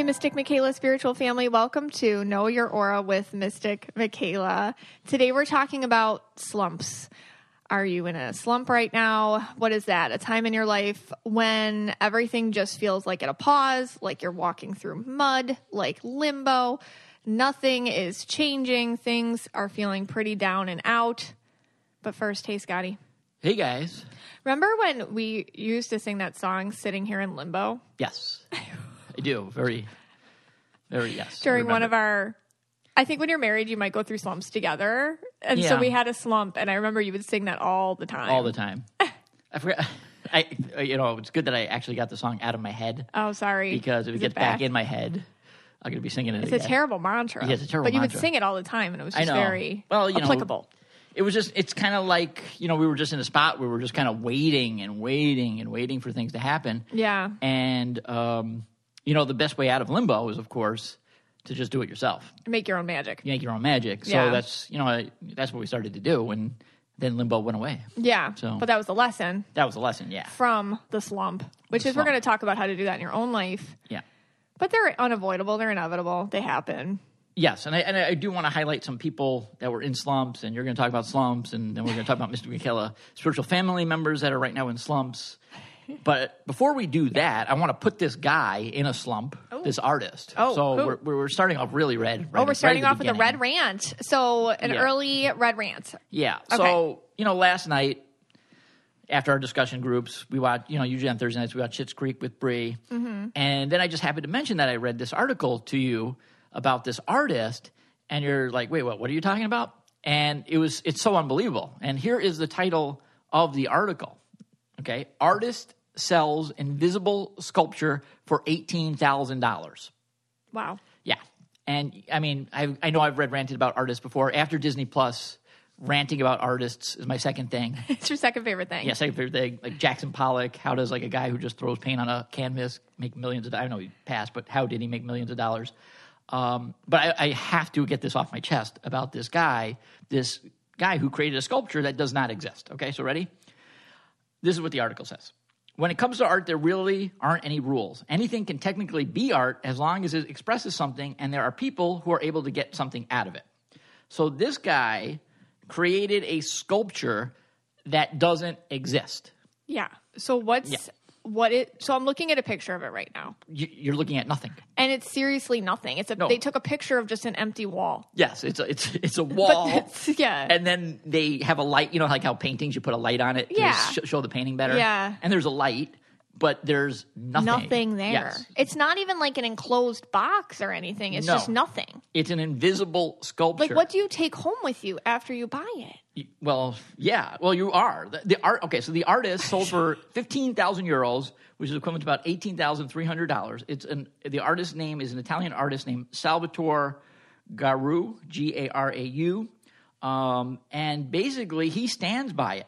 Hey, Mystic Michaela, spiritual family, welcome to Know Your Aura with Mystic Michaela. Today we're talking about slumps. Are you in a slump right now? What is that? A time in your life when everything just feels like at a pause, like you're walking through mud, like limbo. Nothing is changing. Things are feeling pretty down and out. But first, hey, Scotty. Hey guys. Remember when we used to sing that song, Sitting Here in Limbo? Yes. I do. Very, very yes. During one of our I think when you're married you might go through slumps together. And so we had a slump and I remember you would sing that all the time. all the time. I forgot. I you know it's good that I actually got the song out of my head Oh, sorry. because if it Is gets back? in my head, I'm gonna be singing it It's again. a terrible mantra. Yeah, it's a terrible But you would sing it all the time and it was just know. very Well, you know, applicable. it was just it's kind of like you know we were just in a spot where we were just kind of waiting and waiting and waiting for things to happen. yeah. And um, you know the best way out of limbo is of course to just do it yourself. Make your own magic. You make your own magic. So Yeah. that's you know that's what we started to do, and then limbo went away. Yeah. So- But that was the lesson That was a lesson. Yeah. from the slump, which The is we're going to talk about how to do that in your own life. Yeah. But they're unavoidable, they're inevitable, they happen. Yes, and I, and I do want to highlight some people that were in slumps, and you're going to talk about slumps, and then we're going to talk about Mystic Michaela, spiritual family members that are right now in slumps. But before we do that, I want to put this guy in a slump, this artist. Oh, so we're, we're starting off really red. Right Oh, we're starting the off with a red rant. So, an Yeah. early red rant. Yeah. Okay. So you know, last night after our discussion groups, we watch. You know, usually on Thursday nights we watch Schitt's Creek with Bree, Mm-hmm. and then I just happened to mention that I read this article to you about this artist, and you're like, "Wait, what? What are you talking about?" And it was it's so unbelievable. And here is the title of the article. Okay, artist sells invisible sculpture for eighteen thousand dollars. Wow. Yeah. And I mean, I, I know I've read ranted about artists before. After Disney Plus, ranting about artists is my second thing. It's your second favorite thing. yeah, second favorite thing. Like Jackson Pollock. How does like a guy who just throws paint on a canvas make millions of? dollars? I know he passed, but how did he make millions of dollars? Um, but I, I have to get this off my chest about this guy. This guy who created a sculpture that does not exist. Okay, so ready? This is what the article says. When it comes to art, there really aren't any rules. Anything can technically be art as long as it expresses something, and there are people who are able to get something out of it. So this guy created a sculpture that doesn't exist. Yeah. So what's Yeah. What it? So I'm looking at a picture of it right now, You- You're looking at nothing. and it's seriously nothing. It's a. No. They took a picture of just an empty wall. Yes, it's a, it's it's a wall. it's, yeah. and then they have a light. You know, like how paintings you put a light on it to Yeah. sh- show the painting better. Yeah. and there's a light, but there's nothing. nothing there. Yes. It's not even like an enclosed box or anything. It's No. just nothing. It's an invisible sculpture. Like, what do you take home with you after you buy it? Well, yeah. Well, you are the, the art. Okay, so the artist sold for fifteen thousand euros, which is equivalent to about eighteen thousand three hundred dollars. It's an the artist's name is an Italian artist named Salvatore Garau, G A R A U, um, and basically he stands by it.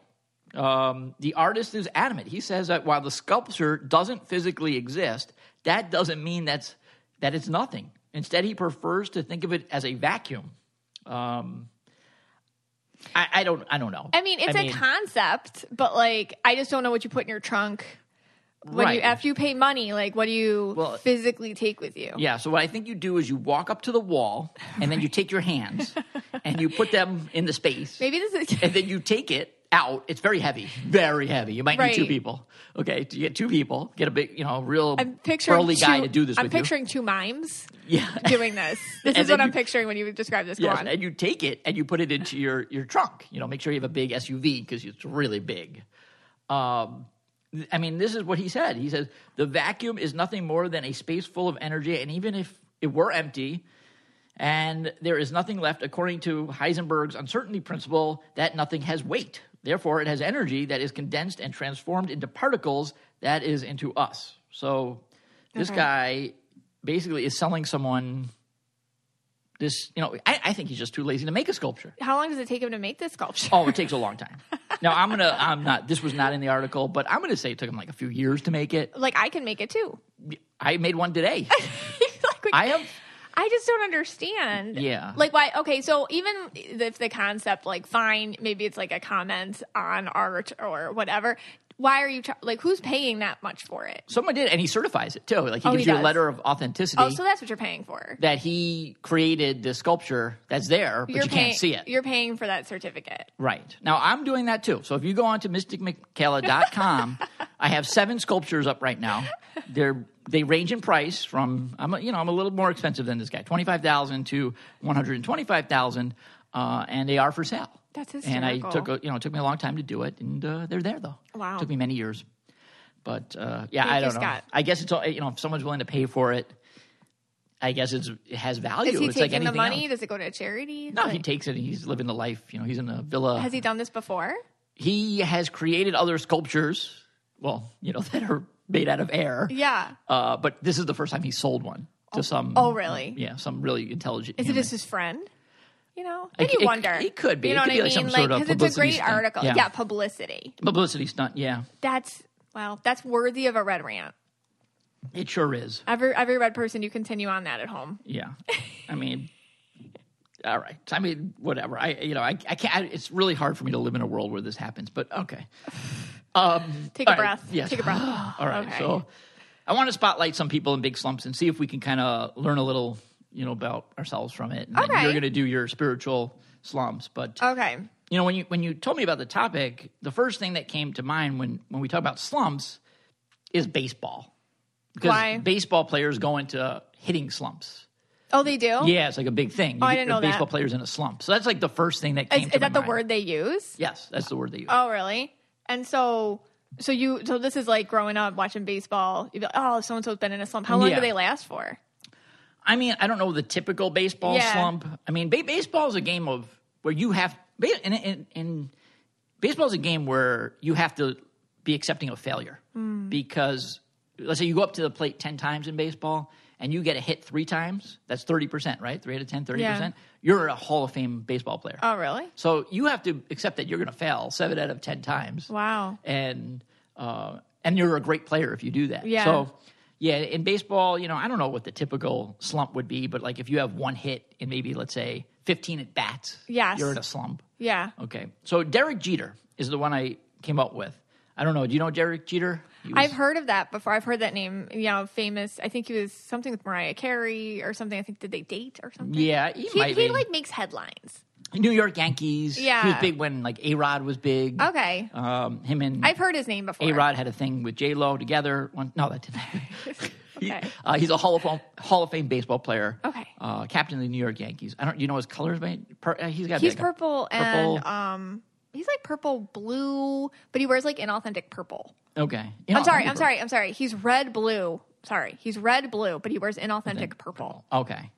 Um, the artist is adamant. He says that while the sculpture doesn't physically exist, that doesn't mean that's that it's nothing. Instead, he prefers to think of it as a vacuum. Um, I, I don't. I don't know. I mean, it's I a concept, but like, I just don't know what you put in your trunk when you Right. after you pay money. Like, what do you Well- physically take with you? Yeah. So what I think you do is you walk up to the wall, and then you take your hands and you put them in the space, Maybe this is. and then you take it out. It's very heavy, very heavy. You might need two people. Okay, you get two people. Get a big, you know, real I'm picturing burly two, guy to do this I'm picturing two mimes. Yeah. doing this. This is what I'm picturing when you describe this. Yes, and you take it and you put it into your your trunk. You know, make sure you have a big SUV because it's really big. Um, I mean, this is what he said. He says the vacuum is nothing more than a space full of energy, and even if it were empty, and there is nothing left, according to Heisenberg's uncertainty principle, that nothing has weight. Therefore, it has energy that is condensed and transformed into particles. That is into us. So, this Okay. guy basically is selling someone this. You know, I, I think he's just too lazy to make a sculpture. How long does it take him to make this sculpture? Oh, it takes a long time. now, I'm gonna. I'm not. This was not in the article, but I'm gonna say it took him like a few years to make it. Like I can make it too. I made one today. Like, I have. I just don't understand. Yeah. Like why? Okay, so even if the concept, like, fine, maybe it's like a comment on art or whatever. Why are you char- like? Who's paying that much for it? Someone did, and he certifies it too. Like he Oh, gives he you a does? letter of authenticity Oh, so that's what you're paying for. that he created the sculpture that's there, but you're you paying. can't see it. You're paying for that certificate. Right. Now I'm doing that too. So if you go on to mysticmichaela.com, I have seven sculptures up right now. They're they range in price from I'm a, you know I'm a little more expensive than this guy, twenty five thousand to one hundred and twenty five thousand, uh, and they are for sale. That's his And I took a, you know it took me a long time to do it, and uh, they're there though. Wow. It took me many years, but uh, yeah, I don't know. I guess it's all you know if someone's willing to pay for it. I guess it's, it has value. Is he it's like taking the money? else. Does it go to a charity? No, he takes it. and He's living the life. You know, he's in a villa has he done this before? he has created other sculptures well you know that are made out of air Yeah. uh, but this is the first time he sold one to some Oh, really? yeah some really intelligent Is it just his friend? You know, It- then you it- wonder. it could be. You It know could what I mean? of because it's a great stunt. article. Yeah. Yeah. publicity. publicity stunt yeah That's well, that's worthy of a red rant. it sure is Every every red person, you continue on that at home. yeah i mean all right i mean whatever i you know i, I can't I, it's really hard for me to live in a world where this happens but okay um Take a right, breath. yes. Take a breath. All right. Okay. So I want to spotlight some people in big slumps and see if we can kind of learn a little, you know, about ourselves from it. And then Okay. you're going to do your spiritual slumps, but Okay. you know, when you when you told me about the topic, the first thing that came to mind when when we talk about slumps is baseball. Because Why? baseball players go into hitting slumps. Oh, they do. Yeah, it's like a big thing. You Oh, I didn't know that. baseball players in a slump. So that's like the first thing that came Is, is that the mind. word they use? Yes, that's the word they use. Oh, really? And so, so you, so this is like growing up watching baseball. You'd be like, oh, so and so's been in a slump. How long Yeah. do they last for? I mean, I don't know the typical baseball Yeah. slump. I mean, ba- baseball is a game of where you have, ba- and, and, and baseball is a game where you have to be accepting of failure Hmm. because let's say you go up to the plate 10 times in baseball and you get a hit three times, that's 30%, right? Three out of 10, 30%. Yeah. You're a Hall of Fame baseball player. Oh, really? so you have to accept that you're going to fail seven out of 10 times Wow. and uh, and you're a great player if you do that. Yeah. So yeah, in baseball, you know, I don't know what the typical slump would be, but like if you have one hit in maybe let's say 15 at bats, Yes. you're in a slump. Yeah. Okay, so Derek Jeter is the one I came up with. I don't know. Do you know Derek Jeter? Was- I've heard of that before. I've heard that name. You know, famous. I think he was something with Mariah Carey or something. I think did they date or something? Yeah, he, He, he like makes headlines. New York Yankees. Yeah, he was big when like A Rod was big. Okay. Um, him and I've heard his name before. A Rod had a thing with J Lo together. One, no, that didn't happen. Okay. uh, he's a Hall of Fame, Hall of Fame baseball player. Okay. Uh, captain of the New York Yankees. I don't. You know his colors, man? Uh, he's got. He's like, purple and Purple. um, he's like purple blue, but he wears like inauthentic purple. Okay. You I'm sorry. I'm sorry. I'm sorry. He's red blue. Sorry, he's red blue, but he wears inauthentic purple. Okay.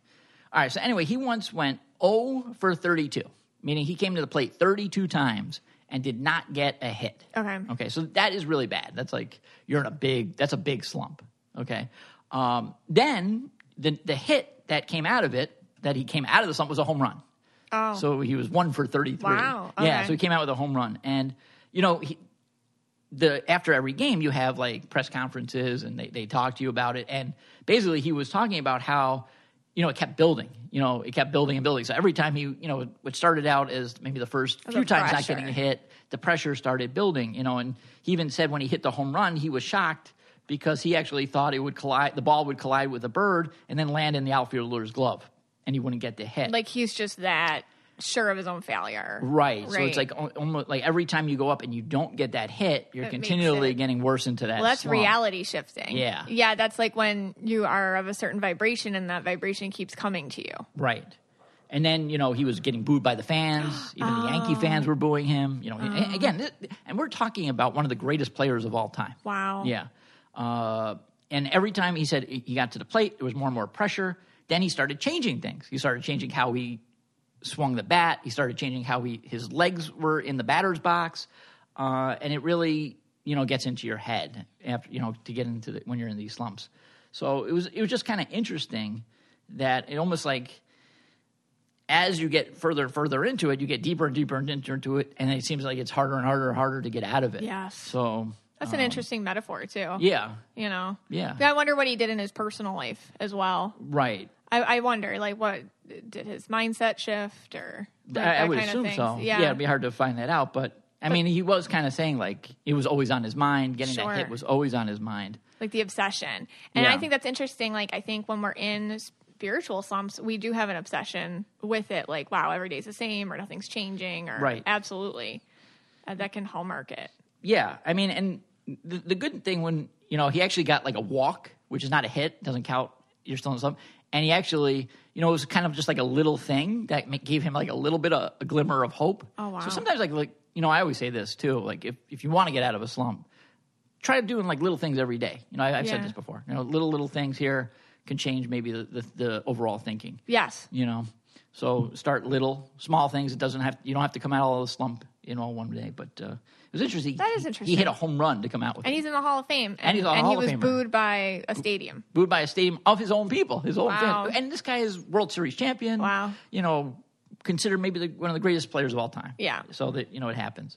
All right. So anyway, he once went 0 for 32, meaning he came to the plate 32 times and did not get a hit. Okay. Okay. So that is really bad. That's like you're in a big. That's a big slump. Okay. Um, then the the hit that came out of it, that he came out of the slump, was a home run. Oh. So he was one for 33. Wow, Yeah. So he came out with a home run. And, you know, he, the after every game you have like press conferences and they, they talk to you about it and basically he was talking about how you know it kept building you know it kept building and building so every time he you know what started out as maybe the first The few times not pressure. getting a hit the pressure started building you know and he even said when he hit the home run he was shocked because he actually thought it would collide the ball would collide with a bird and then land in the outfielder's glove and he wouldn't get the hit Like he's just that sure of his own failure. Right. So it's like almost like every time you go up and you don't get that hit, you're It continually it- getting worse into that. Well, that's slump. reality shifting. Yeah. Yeah, that's like when you are of a certain vibration and that vibration keeps coming to you. Right. And then you know he was getting booed by the fans. Even the Yankee fans were booing him. You know, and again, and we're talking about one of the greatest players of all time. Wow. Yeah. Uh, and every time he said he got to the plate, there was more and more pressure. Then he started changing things. He started changing how he swung the bat. He started changing how he his legs were in the batter's box, uh, and it really you know gets into your head after you know to get into the, when you're in these slumps. So it was it was just kind of interesting that it almost like as you get further and further into it, you get deeper and deeper and deeper into it, and it seems like it's harder and harder and harder to get out of it. Yes. So That's an interesting metaphor too. yeah, You know. Yeah. I wonder what he did in his personal life as well. right. I, I wonder, like, what did his mindset shift or like, I, I would kind assume of so. Yeah. it'd be hard to find that out, but I mean, he was kind of saying like it was always on his mind. Getting Sure. that hit was always on his mind. like the obsession. And I think that's interesting. Like, I think when we're in spiritual slumps, we do have an obsession with it. Like, wow, every day's the same, or nothing's changing, or Right. absolutely, uh, that can hallmark it. Yeah, I mean, and the, the good thing when you know he actually got like a walk, which is not a hit, doesn't count. You're still in slump, and he actually, you know, it was kind of just like a little thing that gave him like a little bit of a glimmer of hope. Oh, wow. So sometimes, like, like you know, I always say this too. Like, if if you want to get out of a slump, try doing like little things every day. You know, I, I've said this before. You know, little little things here can change maybe the, the, the overall thinking. Yes. You know, so start little, small things. It doesn't have you don't have to come out of the slump, in all one day. But uh, was interesting. That is interesting. He hit a home run to come out with. And it. he's in the Hall of Fame. And he's a and Hall he of was Famer. booed by a stadium. booed by a stadium of his own people, his own Wow. fans. And this guy is World Series champion. Wow. You know, considered maybe the, one of the greatest players of all time. Yeah. So that you know it happens.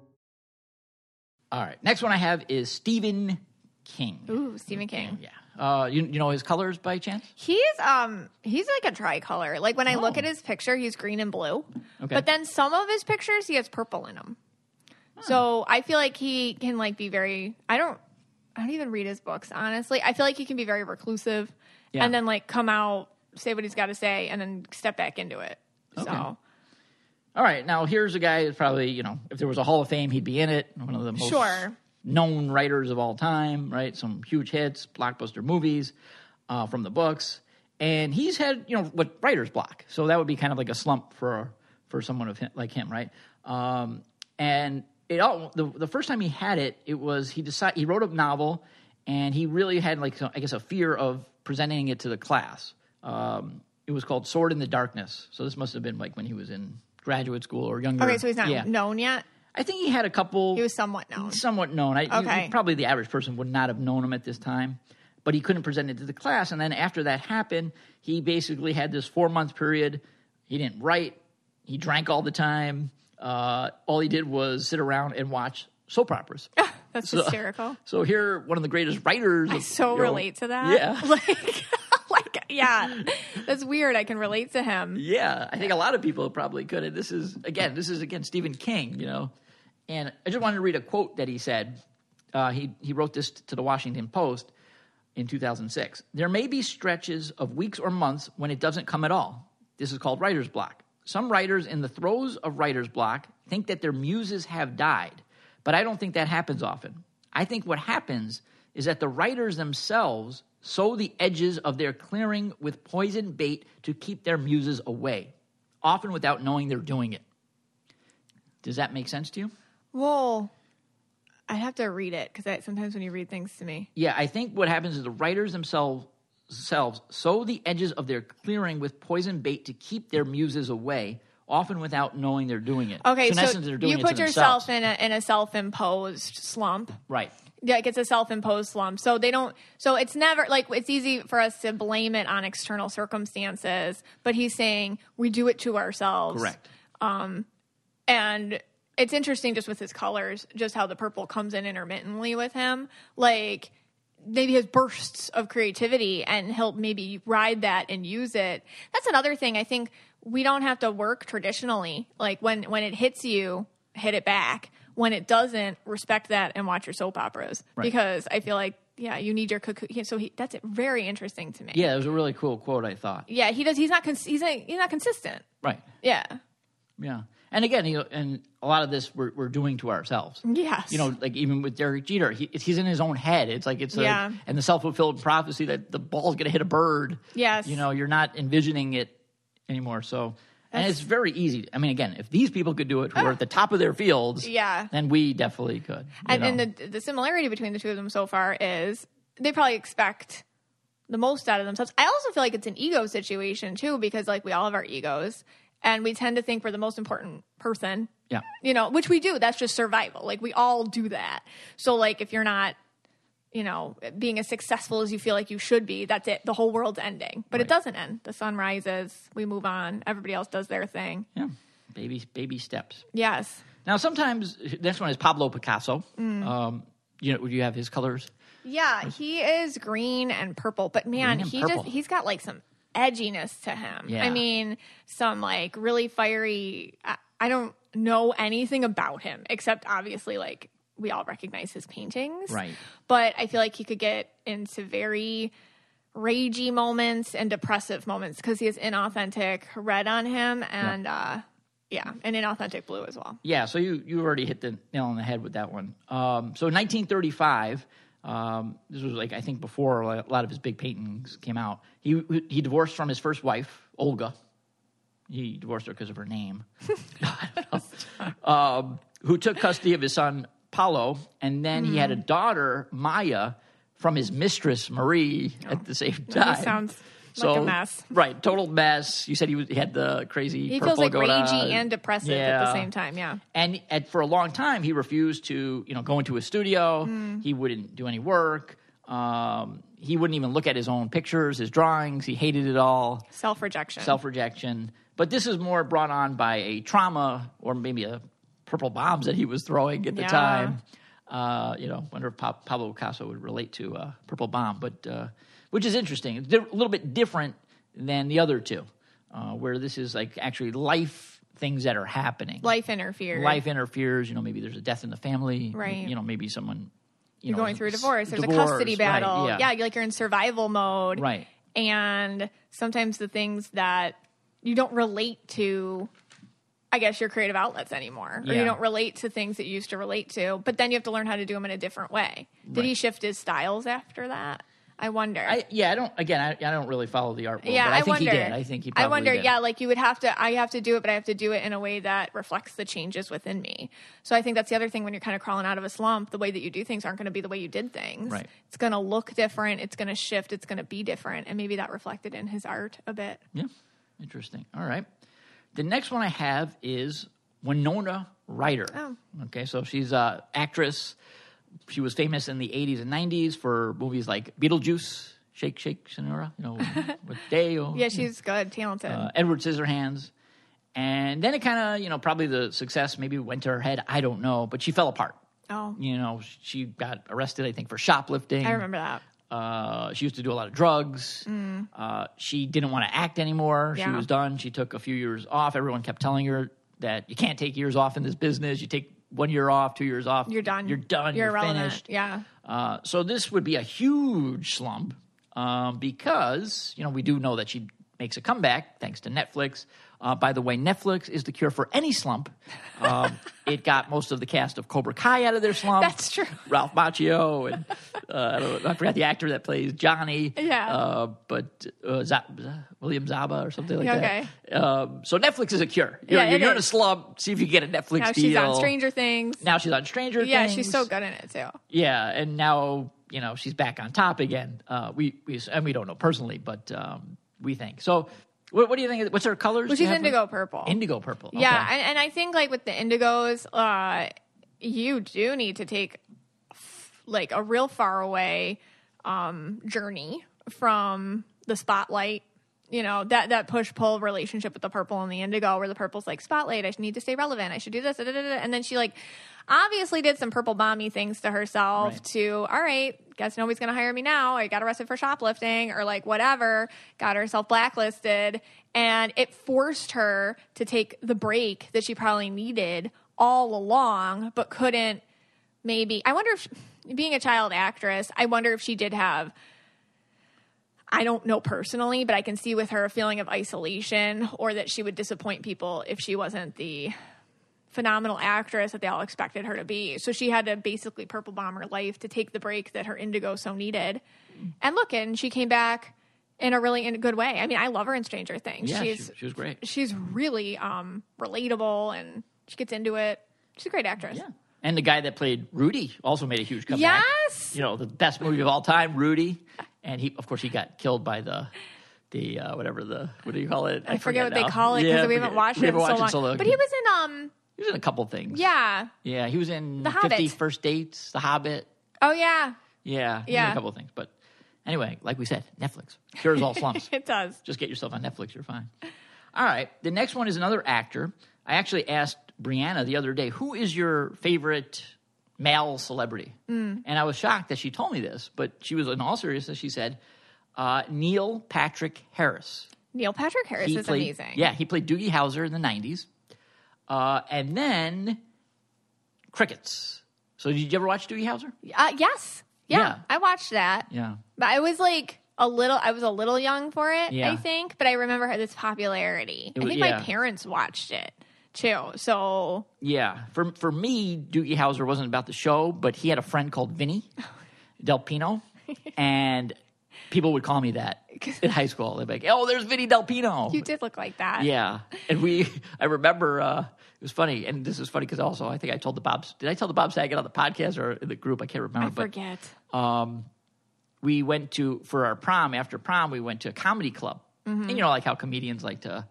All right. Next one I have is Stephen King. Ooh, Stephen King. Yeah. Uh, you, you know his colors by chance? He's um he's like a tricolor. Like when I look Oh. at his picture, he's green and blue. Okay. But then some of his pictures he has purple in them. So I feel like he can like be very I don't I don't even read his books, honestly. I feel like he can be very reclusive Yeah. and then like come out, say what he's got to say, and then step back into it. Okay. So All right. Now here's a guy that's probably you know if there was a Hall of Fame he'd be in it. One of the most Sure. known writers of all time. Right. Some huge hits, blockbuster movies uh, from the books, and he's had you know what writer's block. So that would be kind of like a slump for for someone of him, like him, right? Um, and it all the the first time he had it, it was he decided he wrote a novel, and he really had like I guess a fear of presenting it to the class. Um, it was called Sword in the Darkness. So this must have been like when he was in graduate school or younger. Okay, so he's not Yeah. known yet. I think he had a couple. He was somewhat known. somewhat known. I, Okay. probably the average person would not have known him at this time, but he couldn't present it to the class. And then after that happened, he basically had this four month period. He didn't write. He drank all the time. Uh, all he did was sit around and watch soap operas. That's So- hysterical. So here, one of the greatest writers. I of, so you know- relate to that. Yeah. Like yeah. That's weird. I can relate to him. Yeah, I think a lot of people probably could. And this is again, this is again Stephen King, you know. And I just wanted to read a quote that he said. Uh, he he wrote this to the Washington Post in 2006. There may be stretches of weeks or months when it doesn't come at all. This is called writer's block. Some writers in the throes of writer's block think that their muses have died, but I don't think that happens often. I think what happens is that the writers themselves sow the edges of their clearing with poison bait to keep their muses away, often without knowing they're doing it. Does that make sense to you? Well, I have to read it because sometimes when you read things to me, Yeah, I think what happens is the writers themselves selves sow the edges of their clearing with poison bait to keep their muses away, often without knowing they're doing it. okay, in so, essence, they're doing you put yourself themselves. in a in a self imposed slump. right. Yeah, like it's a self imposed slump. So they don't. So it's never like it's easy for us to blame it on external circumstances, but he's saying we do it to ourselves. Correct. Um, and it's interesting just with his colors, just how the purple comes in intermittently with him. Like maybe his bursts of creativity and he'll maybe ride that and use it. That's another thing. I think we don't have to work traditionally. Like when when it hits you, hit it back. When it doesn't, respect that and watch your soap operas. Right. Because I feel like yeah, you need your cocoon. So he, that's very interesting to me. Yeah, it was a really cool quote. I thought. yeah. He does. He's not. Cons- he's a, he's not consistent. Right. Yeah. Yeah. And again, you know, and a lot of this we're, we're doing to ourselves. Yes. You know, like even with Derek Jeter, he, he's in his own head. It's like it's a, Yeah. and the self fulfilled prophecy that the ball's going to hit a bird. Yes. You know, you're not envisioning it anymore. So, and it's very easy. I mean, again, if these people could do it who are at the top of their fields, Yeah. then we definitely could. And, and the the similarity between the two of them so far is they probably expect the most out of themselves. I also feel like it's an ego situation too, because like we all have our egos, and we tend to think we're the most important person. yeah. You know, which we do. That's just survival. Like we all do that. So like if you're not, you know, being as successful as you feel like you should be, that's it. The whole world's ending. But it doesn't end. The sun rises. We move on. Everybody else does their thing. Yeah. Baby, baby steps. Yes. Now, sometimes next one is Pablo Picasso. Mm. Um, you know, would you have his colors. Yeah, he is green and purple, but man, he purple. just he's got like some edginess to him. Yeah. I mean, some like really fiery I, I don't know anything about him except obviously like we all recognize his paintings. Right. But I feel like he could get into very ragey moments and depressive moments because he has inauthentic red on him and uh yeah, and inauthentic blue as well. Yeah, so you, you already hit the nail on the head with that one. Um, so in 1935, um, this was like I think before a lot of his big paintings came out. He he divorced from his first wife, Olga. He divorced her because of her name. I don't know. um, who took custody of his son Paulo, and then he had a daughter Maya from his mistress Marie at the same time. sounds like a mess. Right, total mess. You said he was he had the crazy. He feels like ragey and depressive at the same time, yeah. And at, for a long time, he refused to, you know, go into a studio. Mm. He wouldn't do any work. Um, he wouldn't even look at his own pictures, his drawings. He hated it all. Self rejection. Self rejection. But this is more brought on by a trauma or maybe a purple bombs that he was throwing at the Yeah. time. Uh, you know, wonder if Pa- Pablo Picasso would relate to uh, purple bomb, but uh, which is interesting. It's di- a little bit different than the other two, uh, where this is like actually life things that are happening Life interferes. life interferes. You know, maybe there's a death in the family. Right. You know, maybe someone. You You're know, going through a divorce. There's divorce, a custody right, battle. yeah. yeah, you're like you're in survival mode. Right. And sometimes the things that you don't relate to, I guess, your creative outlets anymore. Or Yeah. you don't relate to things that you used to relate to. But then you have to learn how to do them in a different way. Did he shift his styles after that? I wonder. I, yeah, I don't. Again, I, I don't really follow the art world, yeah, but I, think wonder. he did. I think he. Probably I wonder. did. Yeah, like you would have to. I have to do it, but I have to do it in a way that reflects the changes within me. So I think that's the other thing when you're kind of crawling out of a slump. The way that you do things aren't going to be the way you did things. Right. It's going to look different. It's going to shift. It's going to be different, and maybe that reflected in his art a bit. Yeah. Interesting. All right. The next one I have is Winona Ryder. Oh. Okay, so she's an actress. She was famous in the 80s and 90s for movies like Beetlejuice, Shake Shake Sonora, you know, with Dale. Yeah, she's good, talented. uh, Edward Scissorhands. And then it kind of, you know, probably the success maybe went to her head. I don't know, but she fell apart. oh, You know, she got arrested, I think, for shoplifting. I remember that. Uh, she used to do a lot of drugs. Uh, she didn't want to act anymore. She Mm. Was done. She took a few years off. Everyone kept telling her that you can't take years off in this business. You take one year off, two years off. You're done. You're done. You're You're, finished. Yeah. Uh, so this would be a huge slump um, because you know we do know that she makes a comeback thanks to Netflix. Uh, by the way, Netflix is the cure for any slump. Um, it got most of the cast of Cobra Kai out of their slump. That's true. Ralph Macchio and uh, I, don't, I forgot the actor that plays Johnny. Yeah. uh, but uh, Z- William Zaba or something like Okay. that. Um, so Netflix is a cure. You're, Yeah, it you're in a slump. See if you can get a Netflix Now deal. she's on Stranger Things. Now she's on Stranger yeah, Things. Yeah, she's so good in it too. Yeah, and now you know she's back on top again. Uh, we we and we don't know personally, but um, we think so. What, what do you think? What's her colors? Well, she's indigo purple. Indigo purple. Yeah, and, and I think like with the indigos, uh, you do need to take like a real far away um, journey from the spotlight. You know that that push pull relationship with the purple and the indigo, where the purple's like spotlight. I need to stay relevant. I should do this, da, da, da, da." and then she like obviously did some purple bomby things to herself. Right. To all right, guess nobody's gonna hire me now. I got arrested for shoplifting or like whatever. Got herself blacklisted, and it forced her to take the break that she probably needed all along, but couldn't maybe. I wonder if, being a child actress, I wonder if she did have. I don't know personally, but I can see with her a feeling of isolation or that she would disappoint people if she wasn't the phenomenal actress that they all expected her to be. So she had to basically purple bomb her life to take the break that her indigo so needed. And look, and she came back in a really in a good way. I mean, I love her in Stranger Things. Yeah, she's she, she was great. she's really um relatable and she gets into it. She's a great actress. Yeah. And the guy that played Rudy also made a huge comeback. Yes. You know, the best movie of all time, Rudy. And he, of course, he got killed by the, the uh, whatever the, what do you call it? I, forget, what they call it because Yeah, we haven't watched we it in haven't so long. long. But he was in um He was in a couple things. yeah. Yeah, he was in The 50 Hobbit. First Dates, The Hobbit. Oh yeah. Yeah, he was in Yeah. a couple of things. But anyway, like we said, Netflix cures all slumps. It does. Just get yourself on Netflix, you're fine. All right, the next one is another actor. I actually asked Brianna the other day, who is your favorite male celebrity? Mm. And I was shocked that she told me this, but she was in all seriousness. She said, uh, Neil Patrick Harris. Neil Patrick Harris He is played- amazing. Yeah, he played Doogie Howser in the 90s. Uh, and then Crickets. So did you ever watch Doogie Howser? Uh, yes. Yeah, Yeah. I watched that. Yeah. But I was like a little I was a little young for it, Yeah. I think, but I remember this popularity. It I think yeah. my parents watched it too. So Yeah, for for me, Doogie Howser wasn't about the show, but he had a friend called Vinny Del Pino, and people would call me that in high school. They'd be like, "Oh, there's Vinny Del Pino." you did look like that. Yeah, and we, I remember uh, it was funny, and this is funny because also I think I told the Bob's. Did I tell the Bob Saget on the podcast or in the group? I can't remember. I but forget. um, we went to for our prom. After prom, we went to a comedy club, Mm-hmm. and you know, like how comedians like to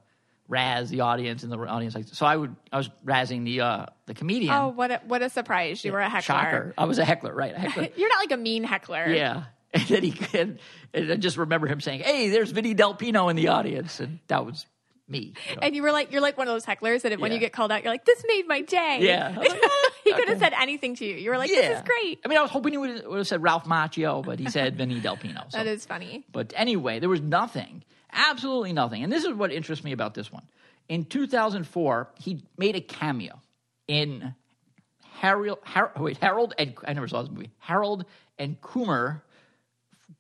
razz the audience, and the audience like. So I would, I was razzing the uh, the comedian. Oh, what a, what a surprise. You were a heckler. Shocker! I was a heckler, right? A heckler. You're not like a mean heckler. yeah. And then he and, and I just remember him saying, "Hey, there's Vinny Del Pino in the audience," and that was me. you know. And you were like, you're like one of those hecklers that if, when you get called out, you're like, this made my day. Yeah. Like, "Ah, he could have said anything to you. You were like, this is great. I mean, I was hoping he would, would have said Ralph Macchio, but he said Vinny Del Pino. So. That is funny. But anyway, there was nothing, absolutely nothing. And this is what interests me about this one. In 2004, he made a cameo in Harold, Har- wait, Harold and I never saw this movie. Harold and Kumar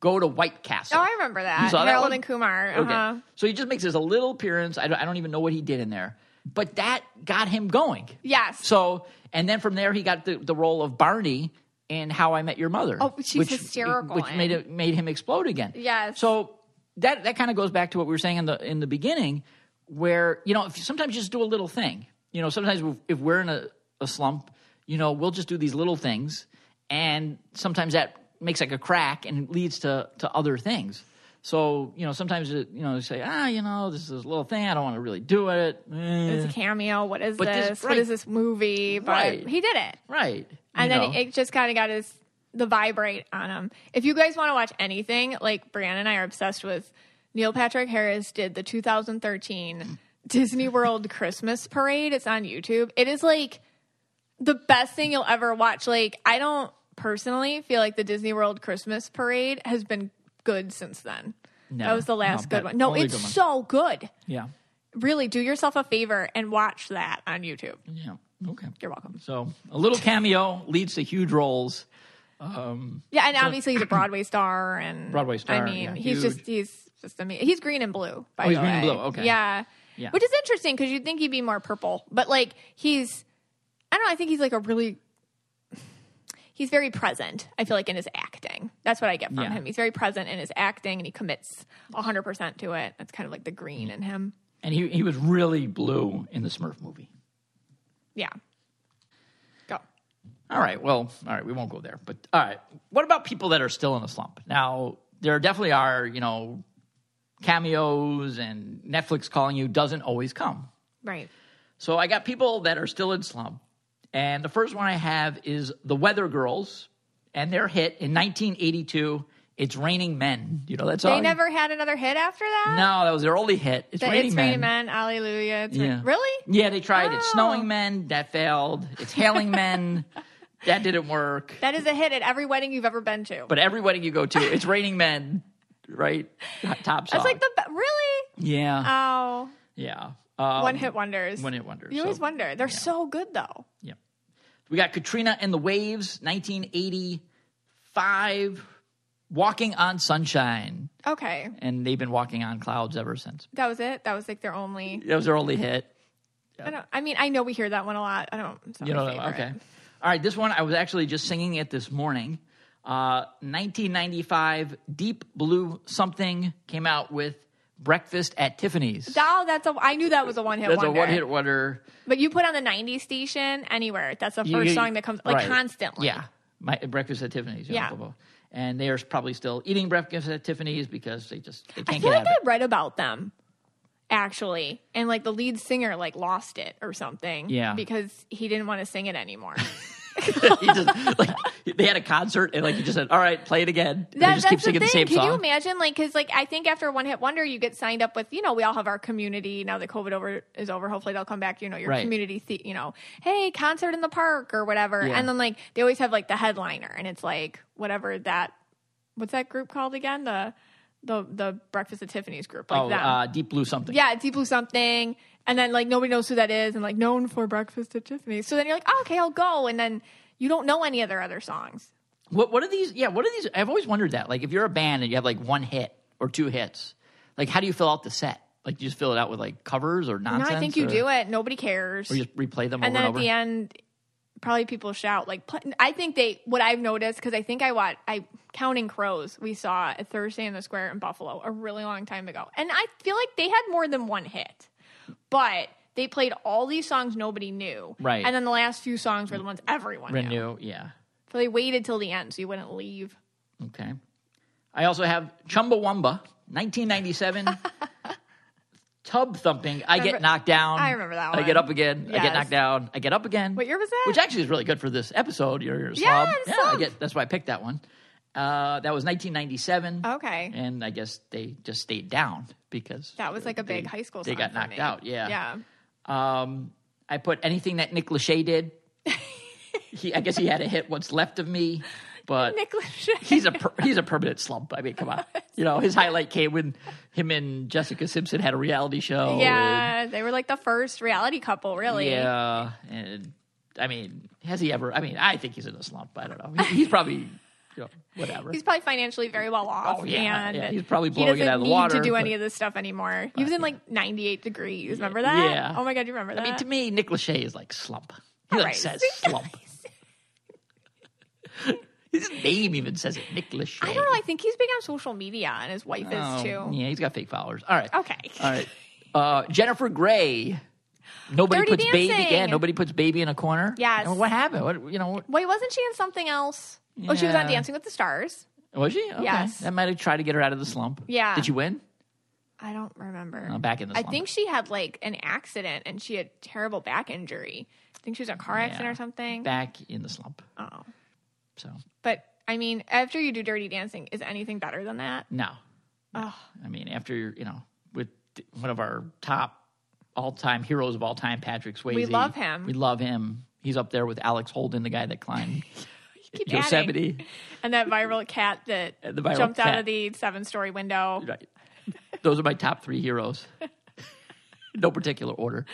go to White Castle. Oh, I remember that. You saw Harold one? and Kumar. Okay. Uh-huh. So he just makes this a little appearance. I don't, I don't even know what he did in there, but that got him going. Yes. So, and then from there, he got the, the role of Barney in How I Met Your Mother. Oh, she's hysterical Which made it made him explode again. Yes. So that that kind of goes back to what we were saying in the in the beginning, where you know if sometimes you just do a little thing. You know, sometimes if- if we're in a, a slump, you know, we'll just do these little things, and sometimes that makes like a crack and leads to to other things. So you know, sometimes it, you know, you say, ah, you know, this is a little thing. I don't want to really do it. Eh. It's a cameo. What is this- this? right. What is this movie? But Right. he did it. Right. And You then know. it just kind of got his the vibrate on him. If you guys want to watch anything, like Brianna and I are obsessed with Neil Patrick Harris did the 2013 Disney World Christmas parade. It's on YouTube. It is like the best thing you'll ever watch. Like I don't personally feel like the Disney World Christmas parade has been good since then. No, that was the last good one. No, it's good one. so good. yeah. Really, do yourself a favor and watch that on YouTube. Yeah. Okay. You're welcome. So a little cameo leads to huge roles. Yeah, and obviously he's a Broadway star, and Broadway star, I mean, yeah, he's huge. just he's just amazing. He's green and blue. By Oh, he's the green and blue, okay. Yeah. Yeah. which is interesting because you'd think he'd be more purple, but like he's, I don't know. I think he's like a really. He's very present. I feel like in his acting. That's what I get from Yeah. him. He's very present in his acting, and he commits hundred percent to it. That's kind of like the green Mm. in him. And he, he was really blue in the Smurf movie. Yeah. All right. Well, all right. We won't go there. But all right. What about people that are still in a slump? Now, there definitely are, you know, cameos and Netflix calling you doesn't always come. Right. So I got people that are still in slump. And the first one I have is the Weather Girls and their hit in 1982, It's Raining Men. You know that song? They never had another hit after that. No, that was their only hit. It's The Raining it's Men. raining men. Hallelujah. It's Yeah. Really? Yeah, they tried. It's Oh. Snowing Men. That failed. It's Hailing Men. That didn't work. That is a hit at every wedding you've ever been to. But every wedding you go to, it's Raining Men, right? Top song. That's like the be- really. yeah, Oh, yeah. Um, one hit wonders. One hit wonders. You always So, wonder. They're yeah. so good though. Yeah. We got Katrina and the Waves, 1985, Walking on Sunshine. Okay. And they've been walking on clouds ever since. That was it. That was like their only. That was their only hit. I don't. I mean, I know we hear that one a lot. I don't. It's You know, okay. All right, this one I was actually just singing it this morning. Uh, 1995, Deep Blue Something came out with Breakfast at Tiffany's. Oh, that's a. I knew that was a one hit That's wonder. a one-hit wonder. But you put on the '90s station anywhere. That's the first you- song that comes like right. constantly. Yeah, my breakfast at Tiffany's. you know, Yeah. blah, blah. and they are probably still eating breakfast at Tiffany's because they just they I can't feel get like I read about them actually, and like the lead singer like lost it or something. Yeah. because he didn't want to sing it anymore. he just like they had a concert and like he just said, "All right, play it again." And they That, just keep singing the the, thing. same Can you imagine, like, because like I think after one hit wonder, you get signed up with, you know, we all have our community now that COVID over is over. Hopefully, they'll come back. You know, your Right. community, the- you know, hey, concert in the park or whatever, Yeah. and then like they always have like the headliner, and it's like whatever that, what's that group called again? The the the Breakfast at Tiffany's group, like oh, them. uh, Deep Blue something. Yeah, Deep Blue something, and then like nobody knows who that is, and like known for Breakfast at Tiffany's. So then you're like, oh, okay, I'll go, and then you don't know any of their other songs. What what are these? Yeah, what are these? I've always wondered that. Like, if you're a band and you have like one hit or two hits, like how do you fill out the set? Like, you just fill it out with like covers or nonsense. No. I think you or, do it. Nobody cares. or you just replay them and over then and at the end, probably people shout like. pl- I think they. What I've noticed because I think I watched. I counting crows. We saw at Thursday in the Square in Buffalo a really long time ago, and I feel like they had more than one hit, but. They played all these songs nobody knew, Right. And then the last few songs were the ones everyone knew. Yeah. So they waited till the end so you wouldn't leave. Okay. I also have Chumbawamba, 1997. Tub thumping. I get knocked down. I remember that I get up again. I get knocked down. I get up again. What year was that? Which actually is really good for this episode. You're, you're a Yeah, slob. I'm yeah, I get, that's why I picked that one. Uh, that was 1997. Okay. And I guess they just stayed down because That was like a big they- high school They got knocked me. out. Yeah. Yeah. Um, I put anything that Nick Lachey did. he, I guess he had a hit. What's left of me, but he's a per, he's a permanent slump. I mean, come on. You know, his highlight came when him and Jessica Simpson had a reality show. Yeah, they were like the first reality couple, really. yeah, and I mean, has he ever? I mean, I think he's in a slump. I don't know. He- he's probably, you know, whatever. He's probably financially very well off. Oh, yeah, and yeah, he's probably he blowing it doesn't out of the need water, to do but- any of this stuff anymore. He was in like 98 degrees. Remember that? Yeah. Oh my god, you remember that? I mean, to me, Nick Lachey is like slump. He All like right. says slump. His name even says it, Nick Lachey. I don't know. I think he's big on social media, and his wife Oh, is too. Yeah, he's got fake followers. All right. Okay. All right. Uh, Jennifer Grey. Nobody Dirty puts baby. Dancing. Yeah, nobody puts baby in a corner. Yes. And what happened? What you know? What, Wait, wasn't she in something else? Oh, she was on Dancing with the Stars. was she? Okay. Yes. That might have tried to get her out of the slump. Yeah. Did she win? I don't remember. Oh, back in the I think she had like an accident and she had terrible back injury. I think she was in a car accident Yeah. or something. Back in the slump. oh. So But I mean, after you do Dirty Dancing, is anything better than that? no. I mean, after you you know, with one of our top all-time heroes of all time, Patrick Swayze. We love him. We love him. He's up there with Alex Honnold, the guy that climbed Yosemite. adding. And that viral cat that viral jumped out of the seven story window. Right. Those are my top three heroes. no particular order.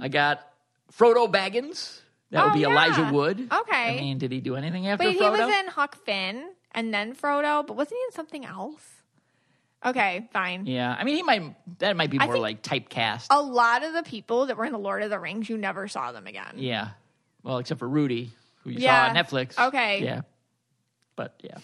I got Frodo Baggins. That would Oh, be yeah. Elijah Wood. Okay. I mean, did he do anything after Wait, he Frodo? was in Huck Finn and then Frodo, but wasn't he in something else? Okay, fine. yeah, I mean, he might. That might be I more like typecast. A lot of the people that were in the Lord of the Rings, you never saw them again. Yeah. Well, except for Rudy, who you Yeah. saw on Netflix. Okay. Yeah. But yeah,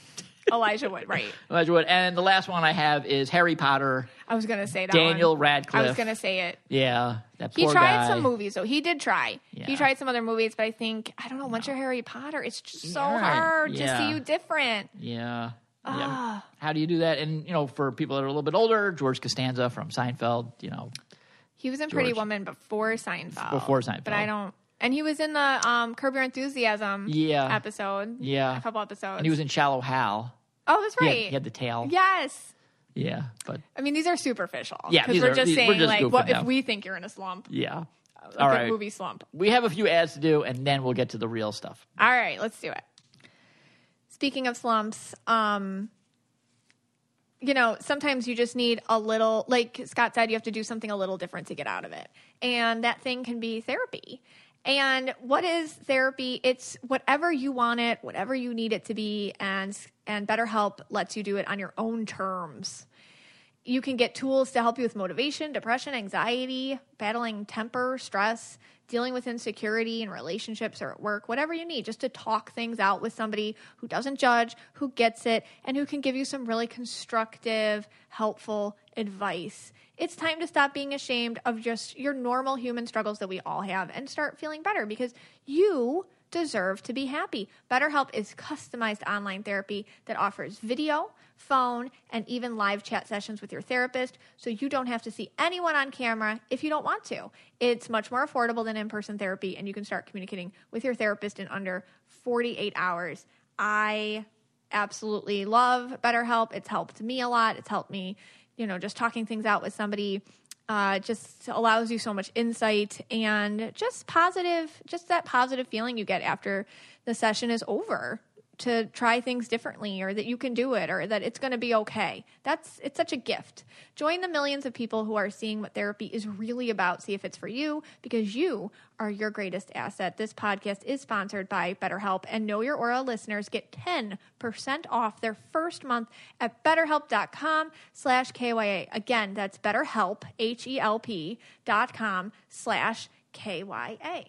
Elijah Wood, right. Elijah Wood. And the last one I have is Harry Potter. I was gonna say that. Daniel one. Radcliffe. I was gonna say it. Yeah, that He tried guy. some movies though. He did try. Yeah. He tried some other movies, but I think I don't know. Once you're Harry Potter, it's just so Yeah, hard to see you different. Yeah. Ah. yeah. How do you do that? And you know, for people that are a little bit older, George Costanza from Seinfeld. You know, He was in Pretty Woman before Seinfeld. Before Seinfeld. but I don't. And he was in the um, Curb Your Enthusiasm Yeah. episode. Yeah. a couple episodes. and he was in Shallow Hal. oh, that's He right. had, he had the tail. yes. Yeah, but I mean, these are superficial. Yeah, because we're are- just these- we're saying just like, what now. if we think you're in a slump? yeah. A All good right. movie slump. We have a few ads to do, and then we'll get to the real stuff. All right, let's do it. Speaking of slumps, um, you know, sometimes you just need a little, like Scott said, you have to do something a little different to get out of it. And that thing can be therapy. And what is therapy? It's whatever you want it, whatever you need it to be, and and BetterHelp lets you do it on your own terms. You can get tools to help you with motivation, depression, anxiety, battling temper, stress, dealing with insecurity in relationships or at work, whatever you need, just to talk things out with somebody who doesn't judge, who gets it, and who can give you some really constructive, helpful advice. It's time to stop being ashamed of just your normal human struggles that we all have and start feeling better because you deserve to be happy. BetterHelp is customized online therapy that offers video, phone, and even live chat sessions with your therapist, so you don't have to see anyone on camera if you don't want to. It's much more affordable than in person therapy, and you can start communicating with your therapist in under 48 hours. I absolutely love BetterHelp. It's helped me a lot. It's helped me, you know, just talking things out with somebody uh, just allows you so much insight and just positive, just that positive feeling you get after the session is over to try things differently or that you can do it or that it's going to be okay. That's it's such a gift. Join the millions of people who are seeing what therapy is really about. See if it's for you because you are your greatest asset. This podcast is sponsored by BetterHelp and Know Your Aura listeners get 10% off their first month at betterhelp.com slash KYA. Again, that's betterhelp, H-E-L-P dot com slash KYA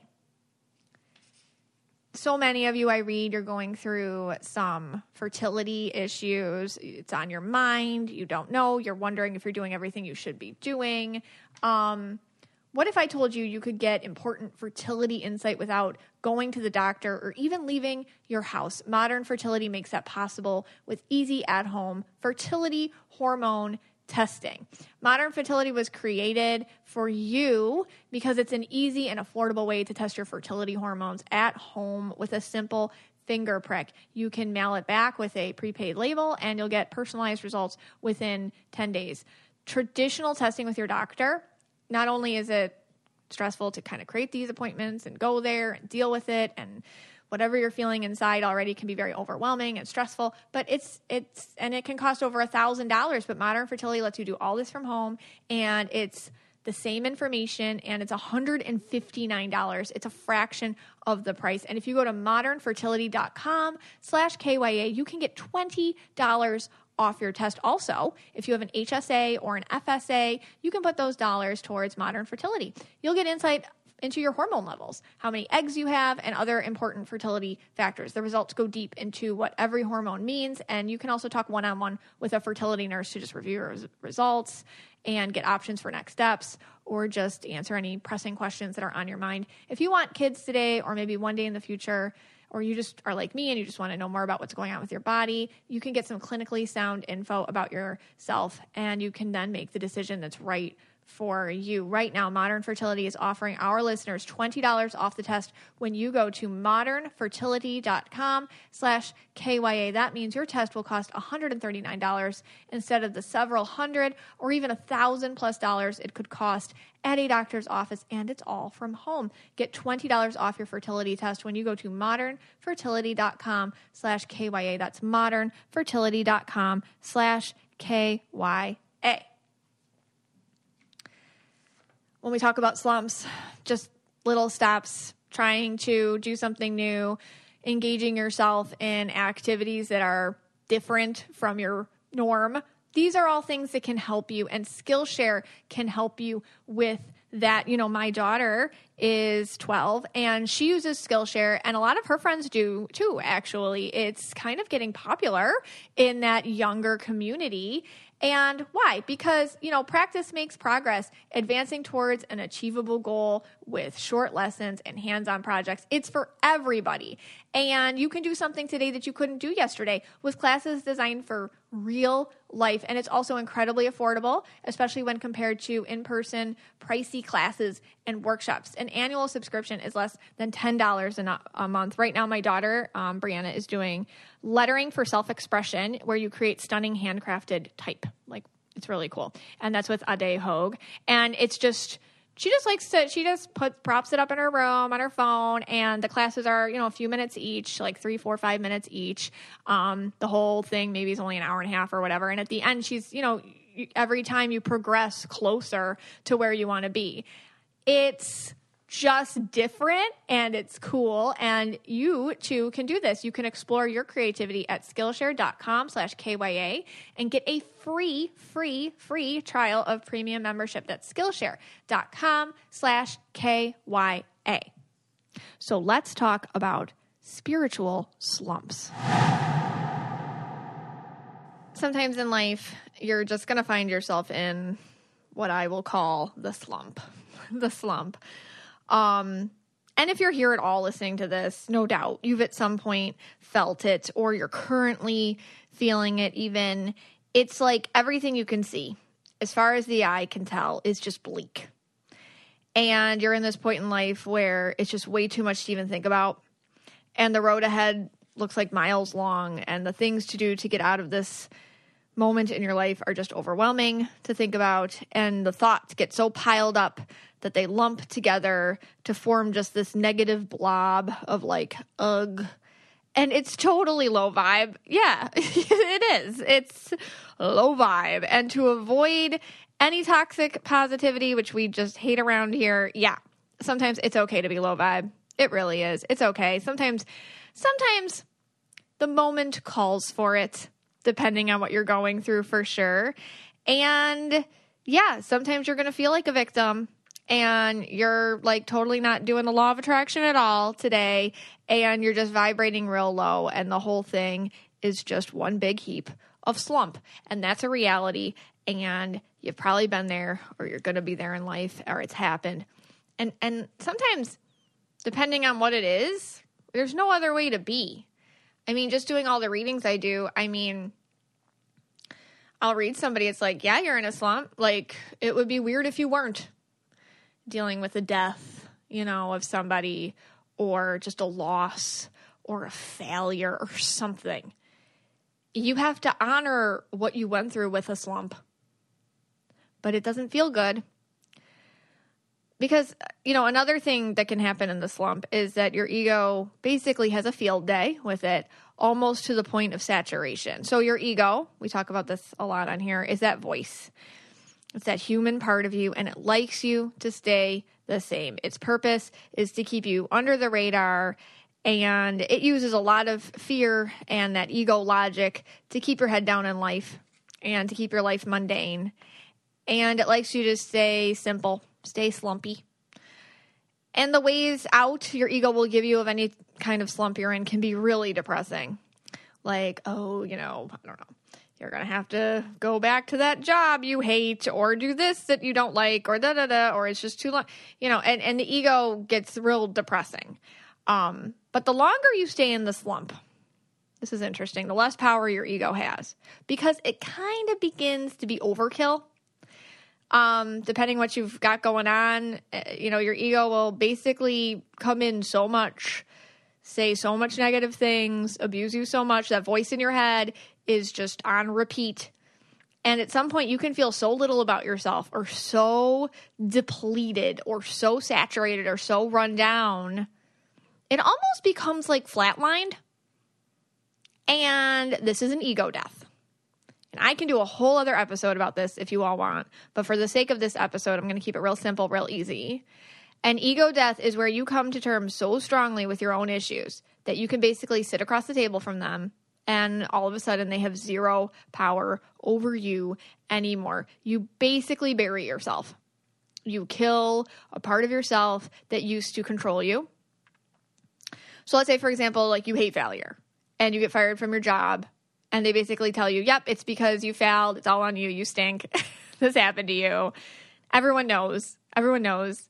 so many of you I read, you're going through some fertility issues. It's on your mind. You don't know. You're wondering if you're doing everything you should be doing. Um, what if I told you you could get important fertility insight without going to the doctor or even leaving your house? Modern fertility makes that possible with easy at home fertility hormone testing. Modern Fertility was created for you because it's an easy and affordable way to test your fertility hormones at home with a simple finger prick. You can mail it back with a prepaid label and you'll get personalized results within 10 days. Traditional testing with your doctor, not only is it stressful to kind of create these appointments and go there and deal with it and whatever you're feeling inside already can be very overwhelming and stressful but it's it's and it can cost over a thousand dollars but modern fertility lets you do all this from home and it's the same information and it's $159 it's a fraction of the price. And if you go to modernfertility.com slash kya you can get $20 off your test. Also if you have an hsa or an fsa you can put those dollars towards modern fertility. You'll get insight into your hormone levels, how many eggs you have, and other important fertility factors. The results go deep into what every hormone means, and you can also talk one on one with a fertility nurse to just review your results and get options for next steps or just answer any pressing questions that are on your mind. If you want kids today or maybe one day in the future, or you just are like me and you just want to know more about what's going on with your body, you can get some clinically sound info about yourself and you can then make the decision that's right for you. Right now, Modern Fertility is offering our listeners $20 off the test when you go to modernfertility.com slash KYA. That means your test will cost $139 instead of the several hundred or even a thousand plus dollars it could cost at a doctor's office, and it's all from home. Get $20 off your fertility test when you go to modernfertility.com slash KYA. That's modernfertility.com slash KYA. When we talk about slumps, just little steps, trying to do something new, engaging yourself in activities that are different from your norm. These are all things that can help you, and Skillshare can help you with that. You know, my daughter is 12 and she uses Skillshare, and a lot of her friends do too, actually. It's kind of getting popular in that younger community. And why? Because, you know, practice makes progress, advancing towards an achievable goal with short lessons and hands on projects. It's for everybody. And you can do something today that you couldn't do yesterday with classes designed for real life. And it's also incredibly affordable, especially when compared to in person pricey classes and workshops. An annual subscription is less than $10 a month. Right now, my daughter, um, Brianna, is doing lettering for self expression, where you create stunning handcrafted type. Like, it's really cool. And that's with Ade Hogue. And it's just, she just likes to she just put props it up in her room on her phone and the classes are you know a few minutes each like three four five minutes each. Um the whole thing maybe is only an hour and a half or whatever. And at the end she's you know every time you progress closer to where you want to be. It's just different and it's cool. And you too can do this. You can explore your creativity at Skillshare.com slash KYA and get a free, free, free trial of premium membership. That's Skillshare.com slash KYA. So let's talk about spiritual slumps. Sometimes in life, you're just going to find yourself in what I will call the slump. the slump. Um, and if you're here at all listening to this, no doubt you've at some point felt it or you're currently feeling it, even. It's like everything you can see, as far as the eye can tell, is just bleak. And you're in this point in life where it's just way too much to even think about. And the road ahead looks like miles long, and the things to do to get out of this moment in your life are just overwhelming to think about. And the thoughts get so piled up that they lump together to form just this negative blob of like, ugh. And it's totally low vibe. Yeah, it is. It's low vibe. And to avoid any toxic positivity, which we just hate around here, yeah, sometimes it's okay to be low vibe. It really is. It's okay. Sometimes, sometimes the moment calls for it, depending on what you're going through for sure. And yeah, sometimes you're going to feel like a victim and you're like totally not doing the law of attraction at all today and you're just vibrating real low and the whole thing is just one big heap of slump. And that's a reality and you've probably been there or you're going to be there in life or it's happened. And and sometimes depending on what it is there's no other way to be i mean just doing all the readings i do i mean I'll read somebody, it's like, yeah, you're in a slump. Like, it would be weird if you weren't dealing with a death, you know, of somebody or just a loss or a failure or something. You have to honor what you went through with a slump. But it doesn't feel good. Because, you know, another thing that can happen in the slump is that your ego basically has a field day with it, almost to the point of saturation. So, your ego, we talk about this a lot on here, is that voice. It's that human part of you, and it likes you to stay the same. Its purpose is to keep you under the radar, and it uses a lot of fear and that ego logic to keep your head down in life and to keep your life mundane. And it likes you to stay simple, stay slumpy. And the ways out your ego will give you of any kind of slump you're in can be really depressing. Like, oh, you know, I don't know you're going to have to go back to that job you hate or do this that you don't like or da da da or it's just too long you know and and the ego gets real depressing um but the longer you stay in the slump this is interesting the less power your ego has because it kind of begins to be overkill um depending what you've got going on eh, you know your ego will basically come in so much say so much negative things abuse you so much that voice in your head is just on repeat. And at some point, you can feel so little about yourself, or so depleted, or so saturated, or so run down. It almost becomes like flatlined. And this is an ego death. And I can do a whole other episode about this if you all want. But for the sake of this episode, I'm going to keep it real simple, real easy. An ego death is where you come to terms so strongly with your own issues that you can basically sit across the table from them and all of a sudden they have zero power over you anymore. You basically bury yourself. You kill a part of yourself that used to control you. So let's say, for example, like you hate failure and you get fired from your job, and they basically tell you, yep, it's because you failed. It's all on you. You stink. this happened to you. Everyone knows. Everyone knows.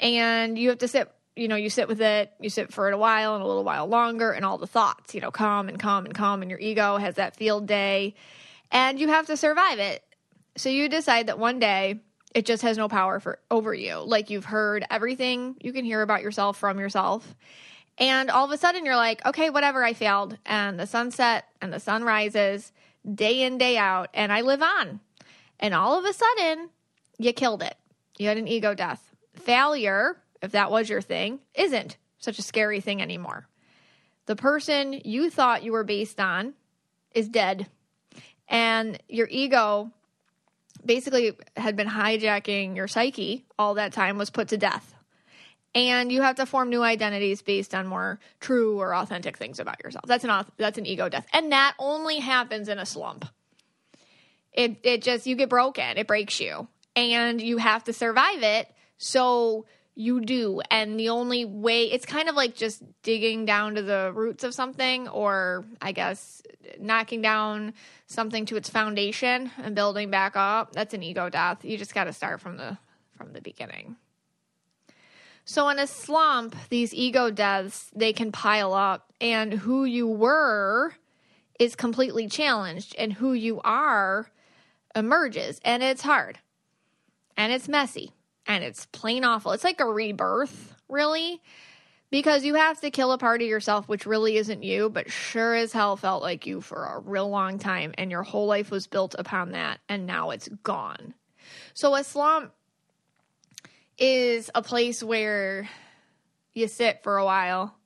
And you have to sit you know, you sit with it, you sit for it a while and a little while longer, and all the thoughts, you know, come and come and come, and your ego has that field day, and you have to survive it. So you decide that one day it just has no power for over you. Like you've heard everything you can hear about yourself from yourself. And all of a sudden you're like, okay, whatever, I failed. And the sunset and the sun rises day in, day out, and I live on. And all of a sudden, you killed it. You had an ego death. Failure if that was your thing, isn't such a scary thing anymore. The person you thought you were based on is dead. And your ego basically had been hijacking your psyche all that time was put to death. And you have to form new identities based on more true or authentic things about yourself. That's an that's an ego death, and that only happens in a slump. It it just you get broken, it breaks you, and you have to survive it. So you do, and the only way it's kind of like just digging down to the roots of something, or I guess knocking down something to its foundation and building back up. That's an ego death. You just got to start from the from the beginning. So in a slump, these ego deaths, they can pile up and who you were is completely challenged and who you are emerges and it's hard. And it's messy and it's plain awful. It's like a rebirth, really, because you have to kill a part of yourself which really isn't you, but sure as hell felt like you for a real long time and your whole life was built upon that and now it's gone. So a slump is a place where you sit for a while,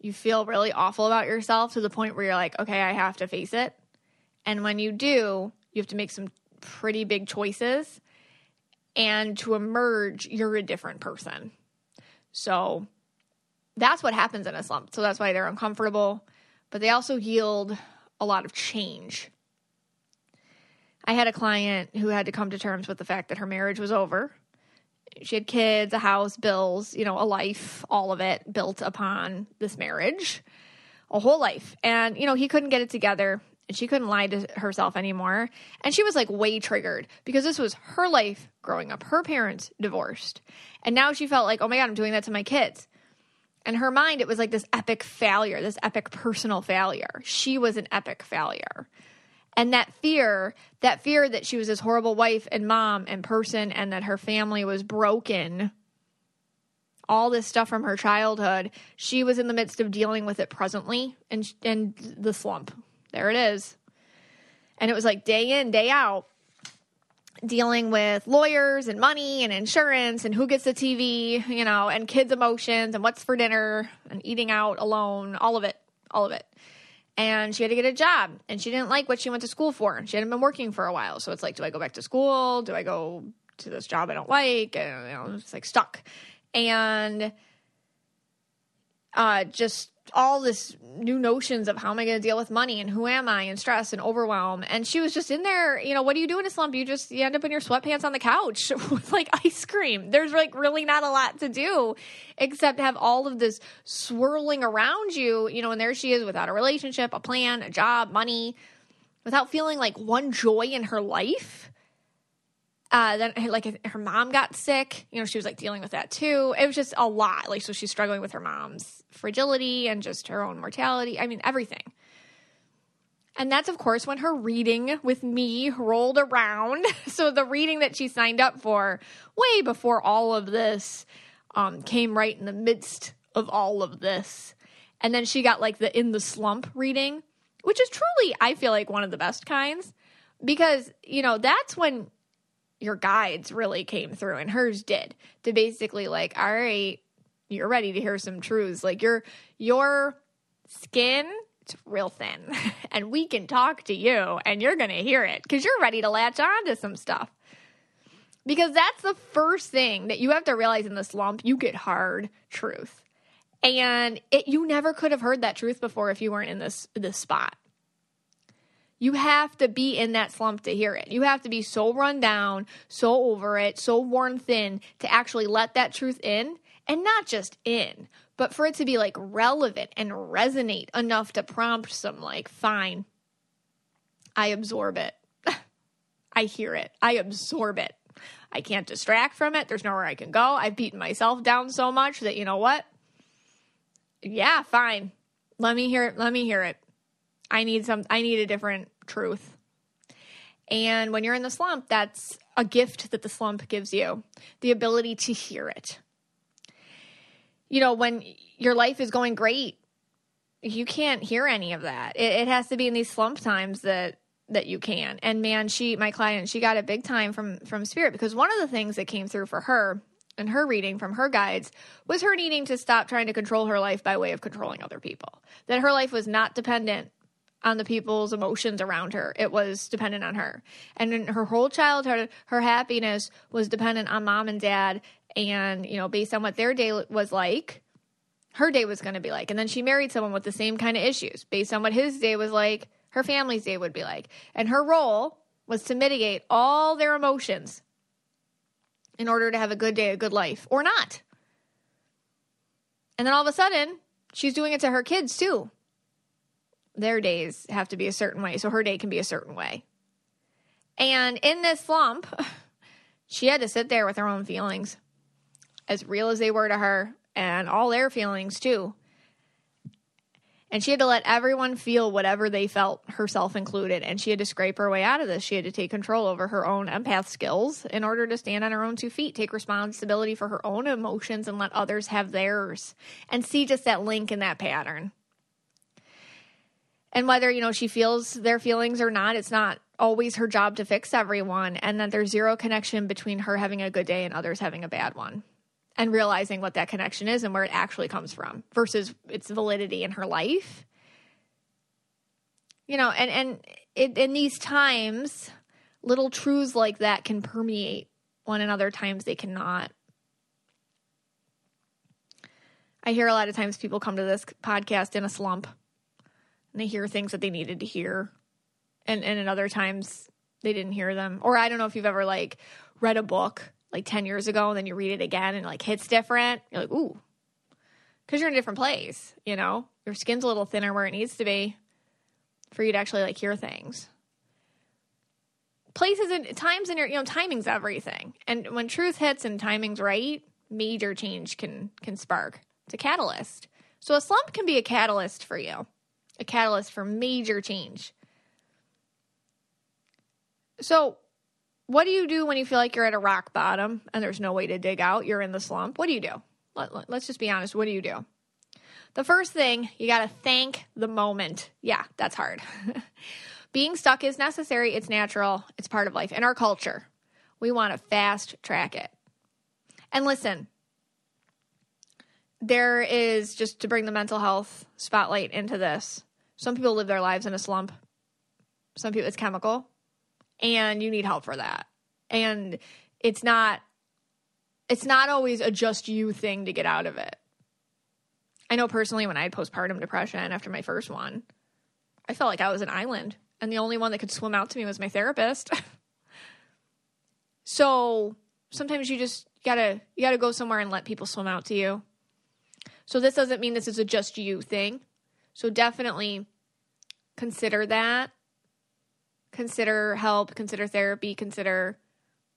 you feel really awful about yourself to the point where you're like, okay, I have to face it. And when you do, you have to make some pretty big choices. And to emerge, you're a different person. So that's what happens in a slump. So that's why they're uncomfortable, but they also yield a lot of change. I had a client who had to come to terms with the fact that her marriage was over she had kids, a house, bills, you know, a life, all of it built upon this marriage, a whole life. And, you know, he couldn't get it together and she couldn't lie to herself anymore. And she was like way triggered because this was her life growing up. Her parents divorced. And now she felt like, oh my God, I'm doing that to my kids. In her mind, it was like this epic failure, this epic personal failure. She was an epic failure. And that fear, that fear that she was this horrible wife and mom and person and that her family was broken, all this stuff from her childhood, she was in the midst of dealing with it presently and and the slump. There it is. And it was like day in, day out dealing with lawyers and money and insurance and who gets the TV, you know, and kids' emotions and what's for dinner and eating out alone, all of it, all of it and she had to get a job and she didn't like what she went to school for. She hadn't been working for a while. So it's like, do I go back to school? Do I go to this job I don't like? And, you know, it's like stuck. And uh, just all this new notions of how am I going to deal with money and who am I and stress and overwhelm. And she was just in there, you know, what do you do in a slump? You just you end up in your sweatpants on the couch with like ice cream. There's like really not a lot to do except have all of this swirling around you, you know, and there she is without a relationship, a plan, a job, money, without feeling like one joy in her life. Uh, then like her mom got sick, you know, she was like dealing with that too. It was just a lot. Like, so she's struggling with her mom's fragility and just her own mortality. I mean, everything. And that's, of course, when her reading with me rolled around. So the reading that she signed up for way before all of this um, came right in the midst of all of this. And then she got like the in the slump reading, which is truly, I feel like, one of the best kinds because, you know, that's when your guides really came through and hers did to basically like all right you're ready to hear some truths. Like your your skin it's real thin and we can talk to you and you're going to hear it cuz you're ready to latch on to some stuff. Because that's the first thing that you have to realize in the slump you get hard truth. And it, you never could have heard that truth before if you weren't in this this spot you have to be in that slump to hear it. You have to be so run down, so over it, so worn thin to actually let that truth in and not just in, but for it to be like relevant and resonate enough to prompt some like, fine, I absorb it. I hear it. I absorb it. I can't distract from it. There's nowhere I can go. I've beaten myself down so much that you know what? Yeah, fine. Let me hear it. Let me hear it. I need some I need a different truth. And when you're in the slump, that's a gift that the slump gives you, the ability to hear it. You know, when your life is going great, you can't hear any of that. It, it has to be in these slump times that that you can. And man, she my client, she got it big time from from spirit because one of the things that came through for her and her reading from her guides was her needing to stop trying to control her life by way of controlling other people. That her life was not dependent on the people's emotions around her. It was dependent on her. And in her whole childhood, her happiness was dependent on mom and dad and you know based on what their day was like her day was going to be like and then she married someone with the same kind of issues based on what his day was like her family's day would be like and her role was to mitigate all their emotions in order to have a good day a good life or not and then all of a sudden she's doing it to her kids too their days have to be a certain way so her day can be a certain way and in this slump she had to sit there with her own feelings as real as they were to her and all their feelings too. And she had to let everyone feel whatever they felt, herself included. And she had to scrape her way out of this. She had to take control over her own empath skills in order to stand on her own two feet, take responsibility for her own emotions, and let others have theirs. And see just that link in that pattern. And whether, you know, she feels their feelings or not, it's not always her job to fix everyone. And that there's zero connection between her having a good day and others having a bad one and realizing what that connection is and where it actually comes from versus its validity in her life. You know, and and it, in these times, little truths like that can permeate one another. Times they cannot. I hear a lot of times people come to this podcast in a slump, and they hear things that they needed to hear, and and at other times they didn't hear them. Or I don't know if you've ever like read a book like 10 years ago and then you read it again and like hits different. You're like, ooh, because you're in a different place, you know? Your skin's a little thinner where it needs to be for you to actually like hear things. Places and times in your, you know, timing's everything. And when truth hits and timing's right, major change can can spark. It's a catalyst. So a slump can be a catalyst for you. A catalyst for major change. So what do you do when you feel like you're at a rock bottom and there's no way to dig out? You're in the slump. What do you do? Let, us let, just be honest. What do you do? The first thing, you got to thank the moment. Yeah, that's hard. Being stuck is necessary, it's natural, it's part of life. In our culture, we want to fast track it. And listen, there is just to bring the mental health spotlight into this. Some people live their lives in a slump. Some people it's chemical and you need help for that. And it's not it's not always a just you thing to get out of it. I know personally when I had postpartum depression after my first one, I felt like I was an island and the only one that could swim out to me was my therapist. so sometimes you just gotta you gotta go somewhere and let people swim out to you. So this doesn't mean this is a just you thing. So definitely consider that consider help, consider therapy, consider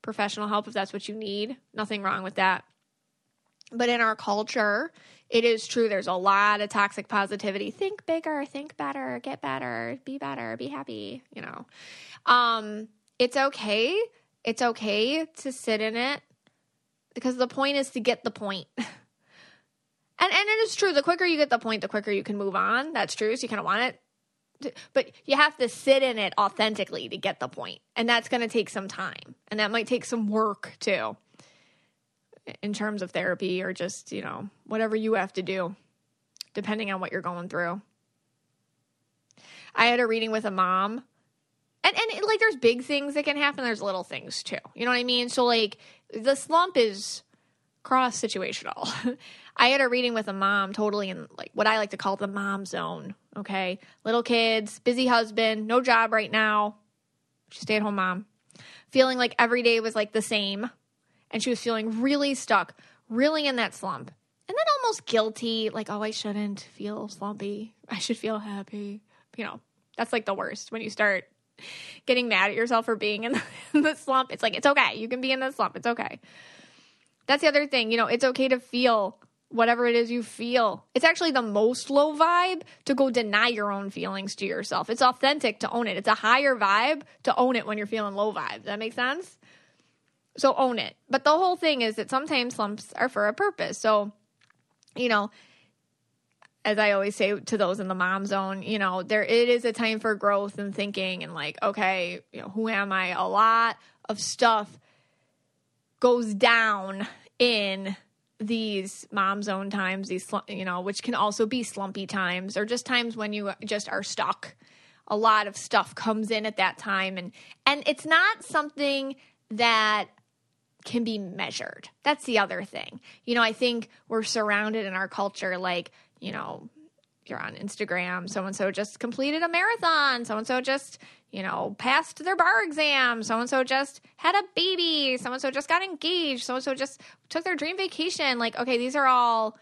professional help if that's what you need. Nothing wrong with that. But in our culture, it is true there's a lot of toxic positivity. Think bigger, think better, get better, be better, be happy, you know. Um it's okay. It's okay to sit in it because the point is to get the point. And and it is true. The quicker you get the point, the quicker you can move on. That's true. So you kind of want it but you have to sit in it authentically to get the point. And that's going to take some time. And that might take some work too in terms of therapy or just you know whatever you have to do depending on what you're going through. I had a reading with a mom. And and like there's big things that can happen. There's little things too. You know what i mean? So like the slump is cross situational i had a reading with a mom totally in like what i like to call the mom zone Okay. Little kids, busy husband, no job right now. She's stay at home mom. Feeling like every day was like the same. And she was feeling really stuck, really in that slump. And then almost guilty, like, oh, I shouldn't feel slumpy. I should feel happy. You know, that's like the worst when you start getting mad at yourself for being in the, in the slump. It's like, it's okay. You can be in the slump. It's okay. That's the other thing. You know, it's okay to feel whatever it is you feel. It's actually the most low vibe to go deny your own feelings to yourself. It's authentic to own it. It's a higher vibe to own it when you're feeling low vibe. Does that make sense? So own it. But the whole thing is that sometimes slumps are for a purpose. So, you know, as I always say to those in the mom zone, you know, there it is a time for growth and thinking and like, okay, you know, who am I? A lot of stuff goes down in these mom zone times, these, you know, which can also be slumpy times or just times when you just are stuck. A lot of stuff comes in at that time. And, and it's not something that can be measured. That's the other thing. You know, I think we're surrounded in our culture like, you know, you're on Instagram, so and so just completed a marathon, so and so just, you know, passed their bar exam, so and so just had a baby, so and so just got engaged, so and so just took their dream vacation. Like, okay, these are all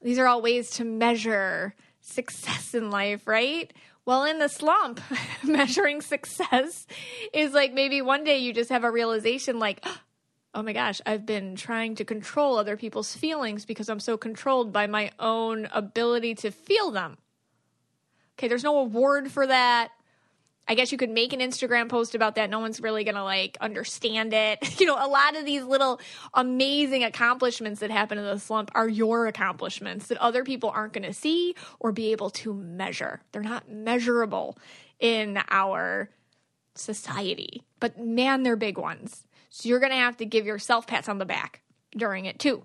these are all ways to measure success in life, right? Well, in the slump, measuring success is like maybe one day you just have a realization like, oh my gosh, I've been trying to control other people's feelings because I'm so controlled by my own ability to feel them. Okay, there's no award for that. I guess you could make an Instagram post about that. No one's really going to like understand it. You know, a lot of these little amazing accomplishments that happen in the slump are your accomplishments that other people aren't going to see or be able to measure. They're not measurable in our society, but man, they're big ones. So you're going to have to give yourself pats on the back during it too.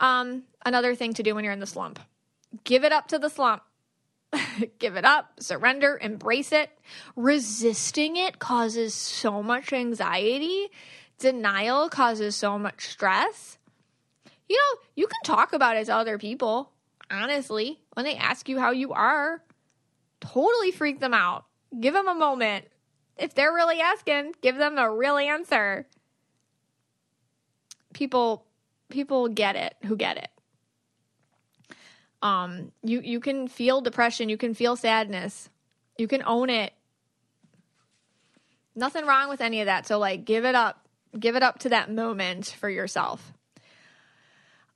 Um, another thing to do when you're in the slump give it up to the slump. give it up, surrender, embrace it. Resisting it causes so much anxiety. Denial causes so much stress. You know, you can talk about it to other people, honestly, when they ask you how you are. Totally freak them out. Give them a moment. If they're really asking, give them a real answer. People people get it who get it um you you can feel depression you can feel sadness you can own it. Nothing wrong with any of that so like give it up give it up to that moment for yourself.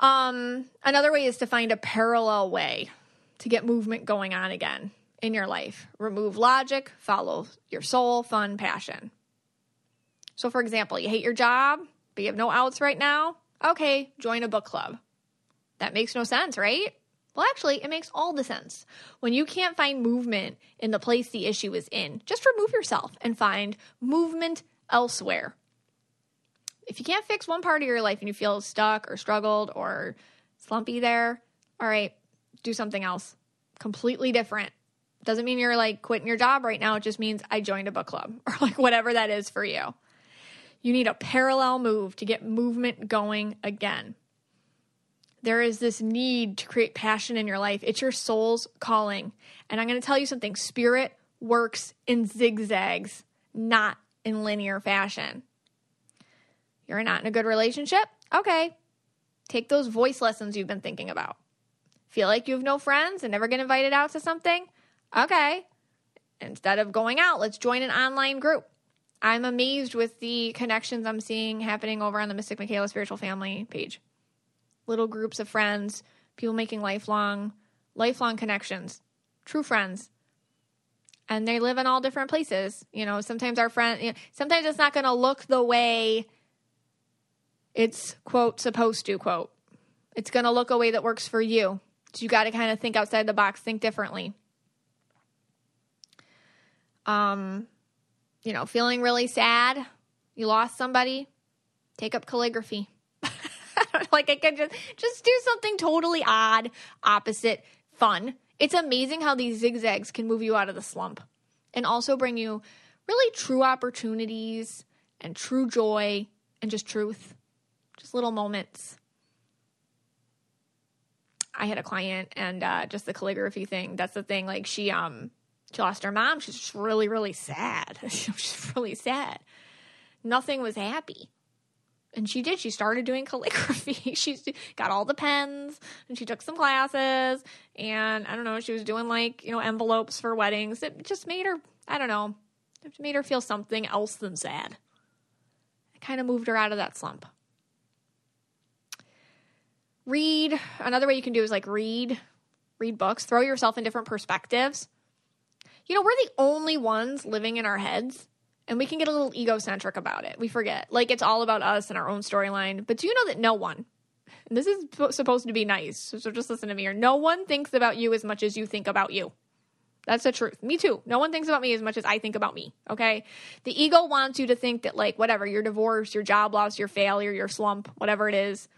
Um another way is to find a parallel way to get movement going on again in your life. Remove logic follow your soul fun passion. So for example you hate your job but you have no outs right now? Okay join a book club. That makes no sense right well, actually, it makes all the sense. When you can't find movement in the place the issue is in, just remove yourself and find movement elsewhere. If you can't fix one part of your life and you feel stuck or struggled or slumpy there, all right, do something else completely different. Doesn't mean you're like quitting your job right now. It just means I joined a book club or like whatever that is for you. You need a parallel move to get movement going again there is this need to create passion in your life. It's your soul's calling. And I'm going to tell you something spirit works in zigzags, not in linear fashion. You're not in a good relationship? Okay. Take those voice lessons you've been thinking about. Feel like you have no friends and never get invited out to something? Okay. Instead of going out, let's join an online group. I'm amazed with the connections I'm seeing happening over on the Mystic Michaela Spiritual Family page little groups of friends, people making lifelong lifelong connections, true friends. And they live in all different places. You know, sometimes our friend, you know, sometimes it's not going to look the way it's quote supposed to quote. It's going to look a way that works for you. So you got to kind of think outside the box, think differently. Um, you know, feeling really sad, you lost somebody, take up calligraphy. Like I could just just do something totally odd, opposite, fun. It's amazing how these zigzags can move you out of the slump and also bring you really true opportunities and true joy and just truth. Just little moments. I had a client and uh, just the calligraphy thing. That's the thing. Like she um she lost her mom. She's just really really sad. She's really sad. Nothing was happy and she did. She started doing calligraphy. She's got all the pens and she took some classes. And I don't know, she was doing like, you know, envelopes for weddings. It just made her, I don't know, it made her feel something else than sad. It kind of moved her out of that slump. Read. Another way you can do is like read, read books, throw yourself in different perspectives. You know, we're the only ones living in our heads and we can get a little egocentric about it. We forget. Like it's all about us and our own storyline. But do you know that no one, this is supposed to be nice, so just listen to me here. No one thinks about you as much as you think about you. That's the truth. Me too. No one thinks about me as much as I think about me. Okay. The ego wants you to think that, like, whatever, your divorce, your job loss, your failure, your slump, whatever it is,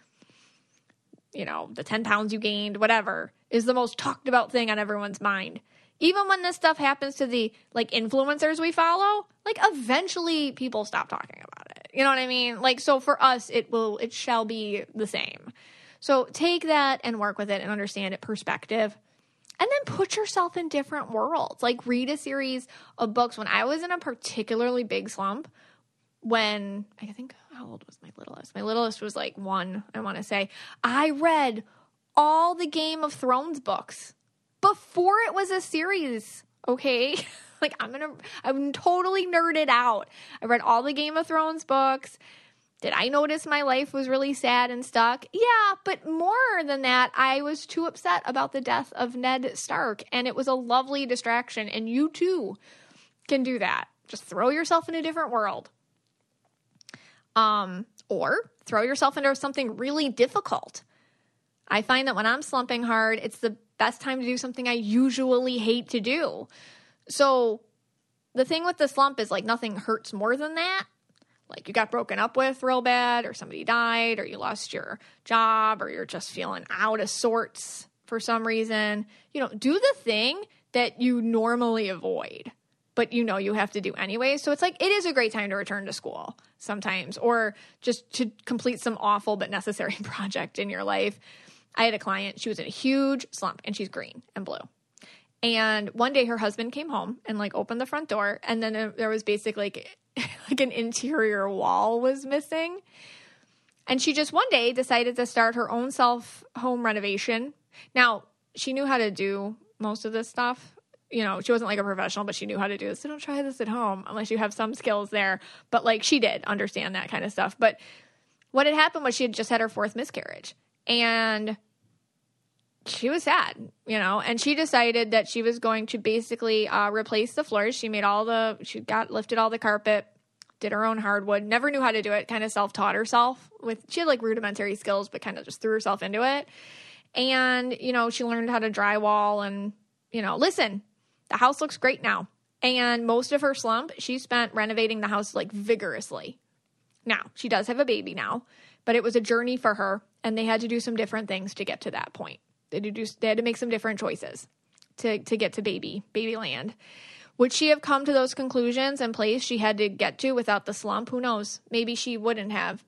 you know, the 10 pounds you gained, whatever, is the most talked about thing on everyone's mind even when this stuff happens to the like influencers we follow, like eventually people stop talking about it. You know what I mean? Like, so for us, it will, it shall be the same. So take that and work with it and understand it perspective. And then put yourself in different worlds. Like, read a series of books. When I was in a particularly big slump, when I think, how old was my littlest? My littlest was like one, I want to say. I read all the Game of Thrones books before it was a series. Okay. like I'm gonna I'm totally nerded out. I read all the Game of Thrones books. Did I notice my life was really sad and stuck? Yeah, but more than that, I was too upset about the death of Ned Stark, and it was a lovely distraction. And you too can do that. Just throw yourself in a different world. Um, or throw yourself into something really difficult. I find that when I'm slumping hard, it's the best time to do something I usually hate to do. So the thing with the slump is like nothing hurts more than that. Like you got broken up with real bad, or somebody died, or you lost your job, or you're just feeling out of sorts for some reason. You know, do the thing that you normally avoid, but you know you have to do anyway. So it's like it is a great time to return to school sometimes, or just to complete some awful but necessary project in your life. I had a client, she was in a huge slump and she's green and blue. And one day her husband came home and like opened the front door and then there was basically like, like an interior wall was missing. And she just one day decided to start her own self home renovation. Now, she knew how to do most of this stuff. You know, she wasn't like a professional, but she knew how to do this. So don't try this at home unless you have some skills there. But like she did understand that kind of stuff. But what had happened was she had just had her fourth miscarriage. And she was sad, you know, and she decided that she was going to basically uh, replace the floors. She made all the, she got lifted all the carpet, did her own hardwood, never knew how to do it, kind of self taught herself with, she had like rudimentary skills, but kind of just threw herself into it. And, you know, she learned how to drywall and, you know, listen, the house looks great now. And most of her slump, she spent renovating the house like vigorously. Now, she does have a baby now, but it was a journey for her, and they had to do some different things to get to that point. They had to, they had to make some different choices to, to get to baby, baby land. Would she have come to those conclusions and place she had to get to without the slump? Who knows? Maybe she wouldn't have.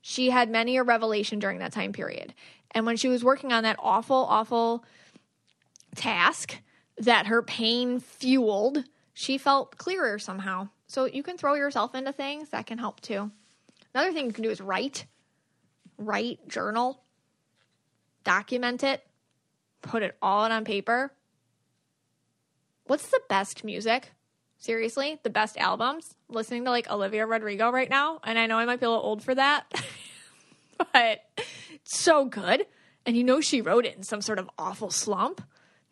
She had many a revelation during that time period. And when she was working on that awful, awful task that her pain fueled, she felt clearer somehow. So you can throw yourself into things that can help too. Another thing you can do is write, write, journal, document it put it all on paper. What's the best music? Seriously, the best albums? Listening to like Olivia Rodrigo right now, and I know I might be a little old for that, but it's so good. And you know she wrote it in some sort of awful slump.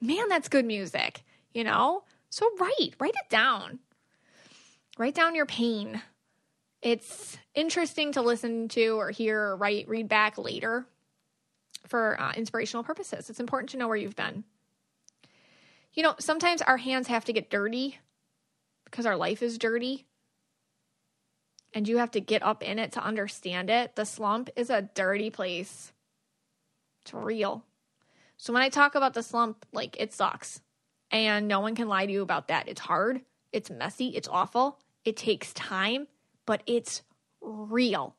Man, that's good music, you know? So write, write it down. Write down your pain. It's interesting to listen to or hear or write, read back later for uh, inspirational purposes. It's important to know where you've been. You know, sometimes our hands have to get dirty because our life is dirty. And you have to get up in it to understand it. The slump is a dirty place. It's real. So when I talk about the slump, like it sucks. And no one can lie to you about that. It's hard, it's messy, it's awful, it takes time, but it's real.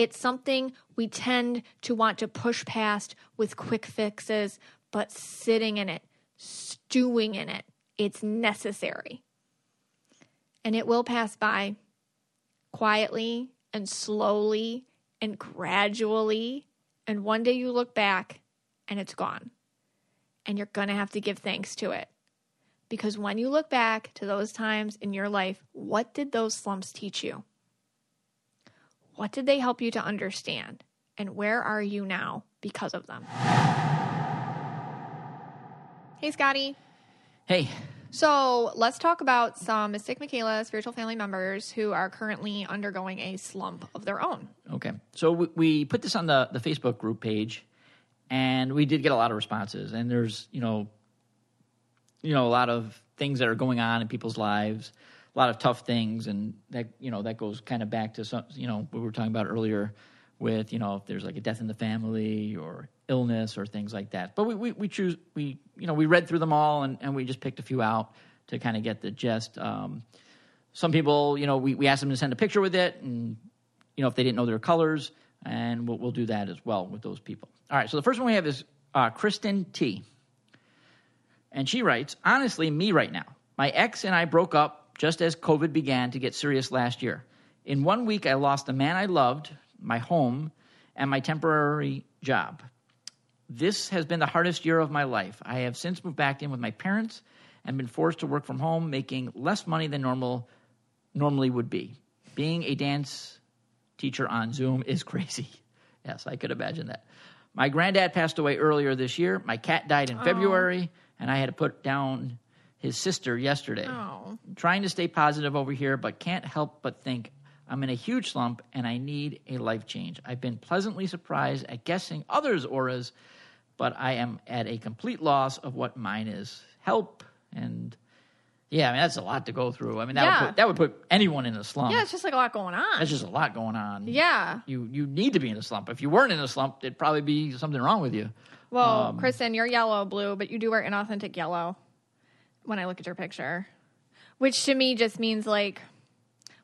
It's something we tend to want to push past with quick fixes, but sitting in it, stewing in it, it's necessary. And it will pass by quietly and slowly and gradually. And one day you look back and it's gone. And you're going to have to give thanks to it. Because when you look back to those times in your life, what did those slumps teach you? What did they help you to understand? And where are you now because of them? Hey, Scotty. Hey, So let's talk about some Mystic Michaela spiritual family members who are currently undergoing a slump of their own. Okay. So we, we put this on the, the Facebook group page, and we did get a lot of responses. And there's, you know, you know, a lot of things that are going on in people's lives, a lot of tough things, and that you know that goes kind of back to some, you know, what we were talking about earlier with, you know, if there's like a death in the family or illness or things like that. But we we, we choose we you know we read through them all and, and we just picked a few out to kind of get the gist. Um, some people, you know, we, we asked them to send a picture with it, and you know, if they didn't know their colors, and we'll, we'll do that as well with those people. All right, so the first one we have is uh, Kristen T. And she writes, honestly, me right now. My ex and I broke up just as COVID began to get serious last year. In one week, I lost the man I loved, my home, and my temporary job. This has been the hardest year of my life. I have since moved back in with my parents and been forced to work from home, making less money than normal normally would be. Being a dance teacher on Zoom is crazy. Yes, I could imagine that. My granddad passed away earlier this year. My cat died in February, and I had to put down his sister yesterday. Oh. Trying to stay positive over here, but can't help but think I'm in a huge slump and I need a life change. I've been pleasantly surprised at guessing others' auras, but I am at a complete loss of what mine is. Help and yeah, I mean that's a lot to go through. I mean that Yeah. would put, that would put anyone in a slump. Yeah, it's just like a lot going on. That's just a lot going on. yeah. You you need to be in a slump. If you weren't in a slump, it'd probably be something wrong with you. Well, Um, Kristen, you're yellow blue, but you do wear inauthentic yellow when I look at your picture, which to me just means like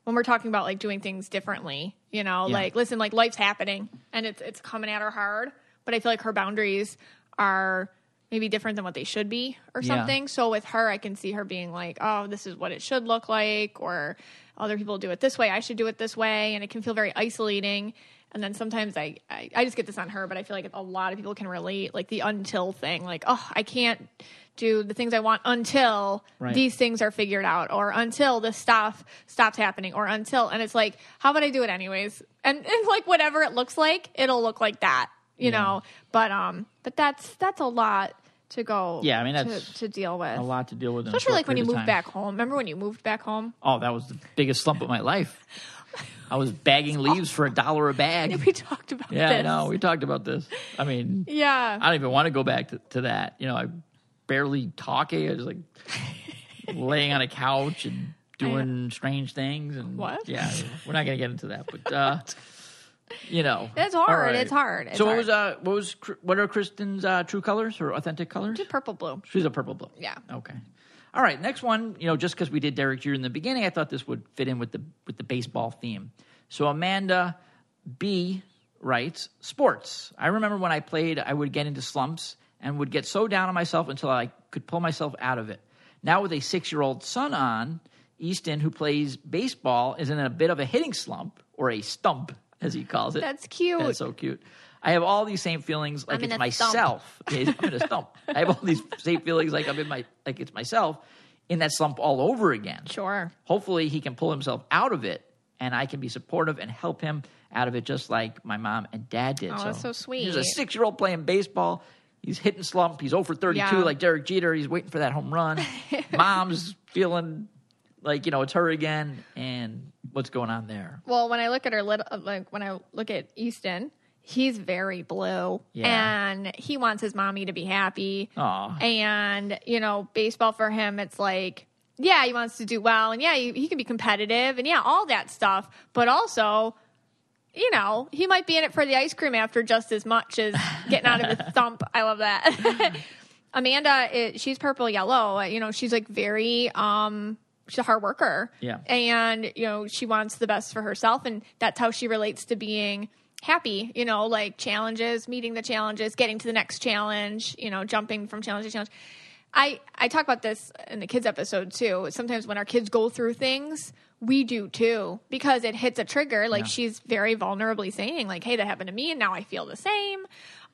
when we're talking about like doing things differently, you know, Yeah. like listen, like life's happening and it's it's coming at her hard, but I feel like her boundaries are maybe different than what they should be or Yeah. something. So with her, I can see her being like, "Oh, this is what it should look like," or "Other people do it this way, I should do it this way," and it can feel very isolating. And then sometimes I, I, I just get this on her, but I feel like a lot of people can relate, like the until thing, like, oh, I can't do the things I want until Right. these things are figured out, or until this stuff stops happening, or until, and it's like, how about I do it anyways? And, and like whatever it looks like, it'll look like that, you know. But um, but that's that's a lot to go. Yeah, I mean, to, that's to deal with, A lot to deal with. Especially like when you moved back home. Remember when you moved back home? Oh, that was the biggest slump of my life. I was bagging leaves for a dollar a bag. We talked about Yeah, this. I know. We talked about this. I mean, Yeah. I don't even want to go back to, to that. You know, I barely talking. I was like laying on a couch and doing strange things. And What? Yeah, we're not going to get into that, but uh, you know, It's hard. Right. It's hard. It's so what hard. was uh, what was what are Kristen's uh, true colors or authentic colors? purple blue? She's a purple blue. Yeah. Okay. All right. Next one. You know, just because we did Derek Jeter in the beginning, I thought this would fit in with the with the baseball theme. So Amanda B writes sports. I remember when I played, I would get into slumps and would get so down on myself until I could pull myself out of it. Now with a six year old son on, Easton, who plays baseball, is in a bit of a hitting slump or a stump, as he calls it. That's cute. That's so cute. I have all these same feelings like I'm it's myself. I'm in a stump. I have all these same feelings like I'm in my like it's myself in that slump all over again. Sure. Hopefully he can pull himself out of it and I can be supportive and help him out of it just like my mom and dad did. Oh, that's so sweet. He's a six year old playing baseball. He's hitting slump. He's over 32 Yeah. like Derek Jeter. He's waiting for that home run. Mom's feeling like, you know, it's her again. And what's going on there? Well, when I look at her, little, uh, like when I look at Easton, he's very blue, Yeah. and he wants his mommy to be happy. Aw. And you know, baseball for him, it's like, yeah, he wants to do well, and yeah, he, he can be competitive, and yeah, all that stuff. But also, you know, he might be in it for the ice cream after just as much as getting out of the thump. I love that. Amanda, is, she's purple yellow. You know, she's like very um she's a hard worker. Yeah. And, you know, she wants the best for herself and that's how she relates to being happy, you know, like challenges, meeting the challenges, getting to the next challenge, you know, jumping from challenge to challenge. I I talk about this in the kids episode too. Sometimes when our kids go through things, we do too because it hits a trigger like she's very vulnerably saying like, "Hey, that happened to me and now I feel the same."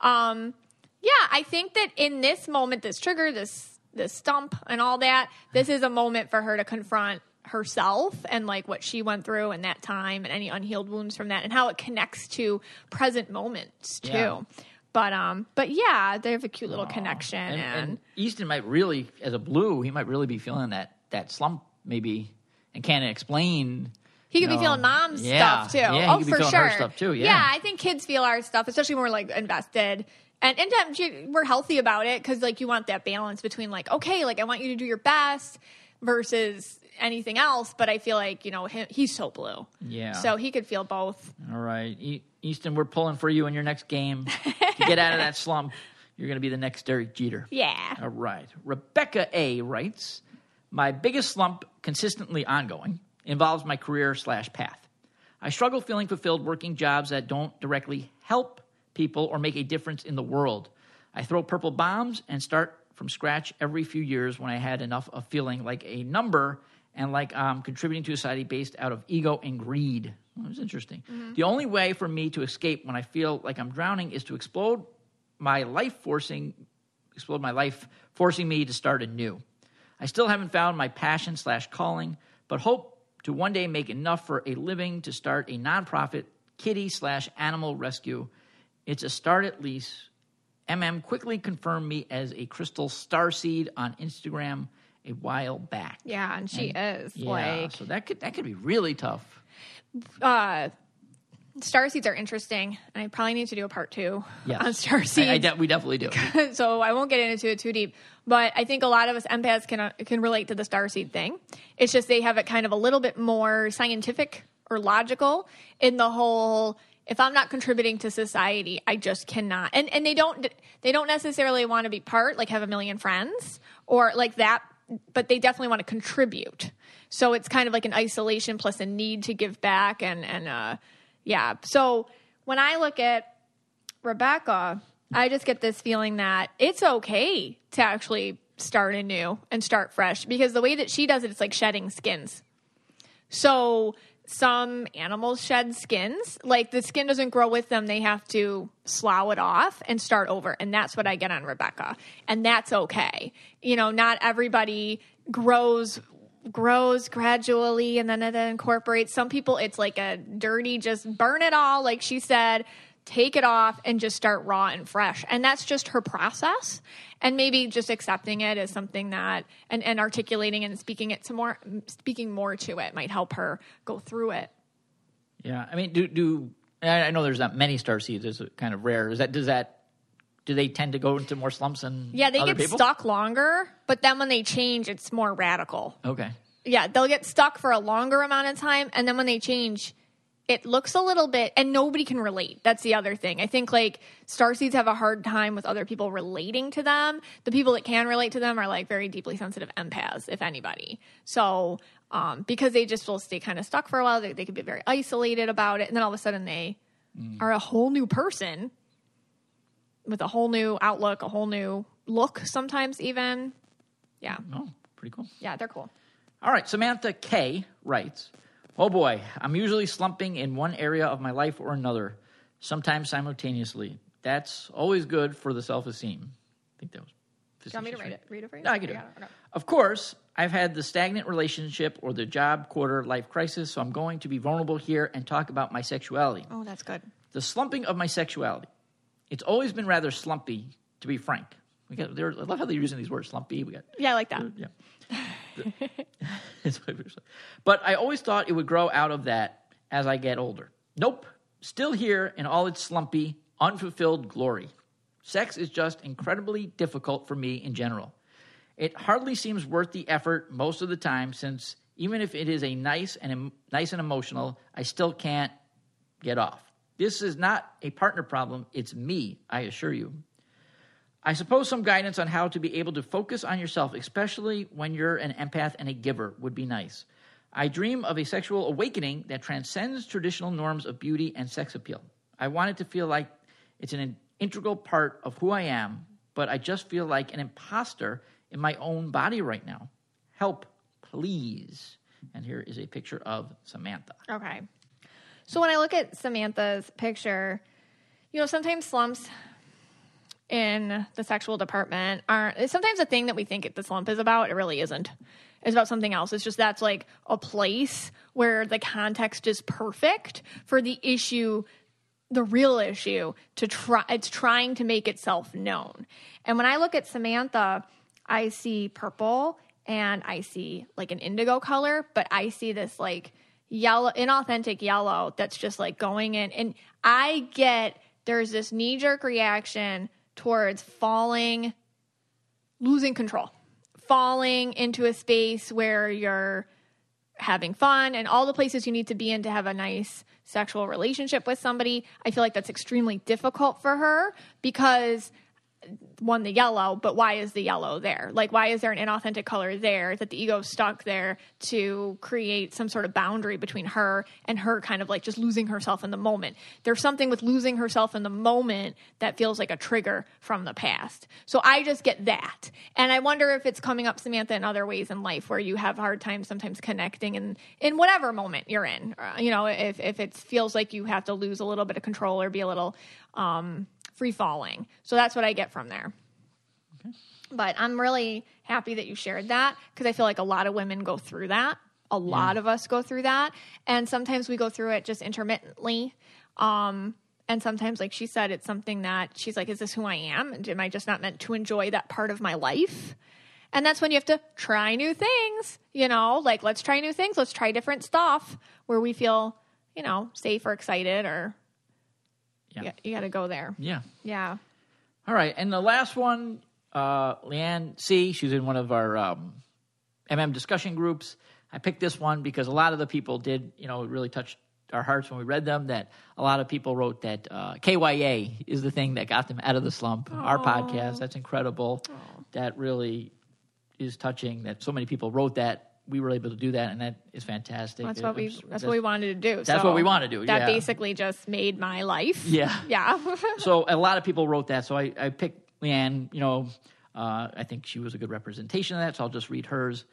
Um yeah, I think that in this moment, this trigger, this this stump, and all that, this is a moment for her to confront herself and like what she went through in that time and any unhealed wounds from that and how it connects to present moments too. Yeah. But um, but yeah, they have a cute little connection And, and, and Easton might really, as a blue, he might really be feeling that that slump maybe and can't explain. He could be feeling mom's Yeah. stuff too. Yeah, he oh, for sure. stuff, too, yeah. I think kids feel our stuff, especially when we're like invested. And and um, we're healthy about it because like you want that balance between like okay, like I want you to do your best versus anything else. But I feel like you know him, he's so blue, Yeah. so he could feel both. All right, E- Easton, we're pulling for you in your next game. to get out of that slump, you're going to be the next Derek Jeter. Yeah. All right. Rebecca A writes, My biggest slump, consistently ongoing, involves my career slash path. I struggle feeling fulfilled working jobs that don't directly help people or make a difference in the world. I throw purple bombs and start from scratch every few years when I had enough of feeling like a number and like I'm contributing to society based out of ego and greed. It was interesting. Mm-hmm. The only way for me to escape when I feel like I'm drowning is to explode my life forcing explode my life, forcing me to start anew. I still haven't found my passion slash calling, but hope to one day make enough for a living to start a nonprofit kitty slash animal rescue. It's a start at least. MM quickly confirmed me as a crystal starseed on Instagram a while back. Yeah, and she is Yeah, like so that could that could be really tough. uh star seeds are interesting and i probably need to do a part two Yes. on star I, I seeds de- we definitely do. so i won't get into it too deep but i think a lot of us empaths can uh, can relate to the star seed thing it's just they have it kind of a little bit more scientific or logical in the whole if i'm not contributing to society i just cannot and and they don't they don't necessarily want to be part like have a million friends or like that but they definitely want to contribute so it's kind of like an isolation plus a need to give back and and uh yeah so when i look at Rebecca, I just get this feeling that it's okay to actually start anew and start fresh because the way that she does it, it's like shedding skins. So some animals shed skins. Like the skin doesn't grow with them, they have to slough it off and start over. And that's what I get on Rebecca. And that's okay. You know, not everybody grows grows gradually and then it incorporates some people it's like a dirty just burn it all like she said take it off and just start raw and fresh and that's just her process and maybe just accepting it as something that and, and articulating and speaking it to more speaking more to it might help her go through it Yeah, I mean, do do I know there's not many star seeds. It's kind of rare. Is that does that do they tend to go into more slumps than yeah they get people? stuck longer but then when they change it's more radical Okay, yeah, they'll get stuck for a longer amount of time, and then when they change, it looks a little bit, and nobody can relate. That's the other thing. I think like starseeds have a hard time with other people relating to them. The people that can relate to them are like very deeply sensitive empaths, if anybody. So, um, because they just will stay kind of stuck for a while, they, they could be very isolated about it, and then all of a sudden they are a whole new person with a whole new outlook, a whole new look, sometimes even. Yeah, oh, pretty cool. yeah, they're cool. All right, Samantha K writes, "Oh boy, I'm usually slumping in one area of my life or another, sometimes simultaneously. That's always good for the self-esteem." I think that was. Do you want me to read it? Read it for you? No, I can do it. got it? Okay. Of course, I've had the stagnant relationship or the job quarter life crisis, so I'm going to be vulnerable here and talk about my sexuality. Oh, that's good. The slumping of my sexuality. It's always been rather slumpy, to be frank. We got, I love how they're using these words, slumpy. We got Yeah, I like that. yeah. It's what we're saying. but I always thought it would grow out of that as I get older. Nope. Still here in all its slumpy, unfulfilled glory. Sex is just incredibly difficult for me in general. It hardly seems worth the effort most of the time since even if it is a nice and em- nice and emotional, I still can't get off. This is not a partner problem, it's me, I assure you. I suppose some guidance on how to be able to focus on yourself, especially when you're an empath and a giver, would be nice. I dream of a sexual awakening that transcends traditional norms of beauty and sex appeal. I want it to feel like it's an integral part of who I am, but I just feel like an imposter in my own body right now. Help, please. And here is a picture of Samantha. Okay. So when I look at Samantha's picture, you know, sometimes slumps in the sexual department aren't it's sometimes a thing that we think the slump is about. It really isn't. It's about something else. It's just that's like a place where the context is perfect for the issue the real issue to try it's trying to make itself known. And when I look at Samantha, I see purple and I see like an indigo color, but I see this like yellow inauthentic yellow that's just like going in and I get there's this knee jerk reaction towards falling losing control. Falling into a space where you're having fun and all the places you need to be in to have a nice sexual relationship with somebody. I feel like that's extremely difficult for her because won the yellow, but why is the yellow there? Like, why is there an inauthentic color there that the ego stuck there to create some sort of boundary between her and her kind of like just losing herself in the moment? There's something with losing herself in the moment that feels like a trigger from the past. So I just get that. And I wonder if it's coming up, Samantha, in other ways in life where you have hard time sometimes connecting in, in whatever moment you're in. Uh, you know, if, if it feels like you have to lose a little bit of control or be a little, um, free falling. So that's what I get from there. But I'm really happy that you shared that because I feel like a lot of women go through that. A lot of us go through that. And sometimes we go through it just intermittently. Um, and sometimes, like she said, it's something that she's like, is this who I am? And am I just not meant to enjoy that part of my life? And that's when you have to try new things, you know, like let's try new things, let's try different stuff where we feel, you know, safe or excited or Yeah. you, got to go there. Yeah. Yeah. All right, and the last one, uh, Leanne C. She's in one of our um, MM discussion groups. I picked this one because a lot of the people did, you know, really touched our hearts when we read them. That a lot of people wrote that uh, KYA is the thing that got them out of the slump. Our podcast, that's incredible. That really is touching. That so many people wrote that. We were able to do that, and that is fantastic. That's what we It's- that's what we wanted to do. That's So what we want to do, That yeah. basically just made my life. Yeah. Yeah. so a lot of people wrote that. So I, I picked Leanne. You know, uh, I think she was a good representation of that. So I'll just read hers,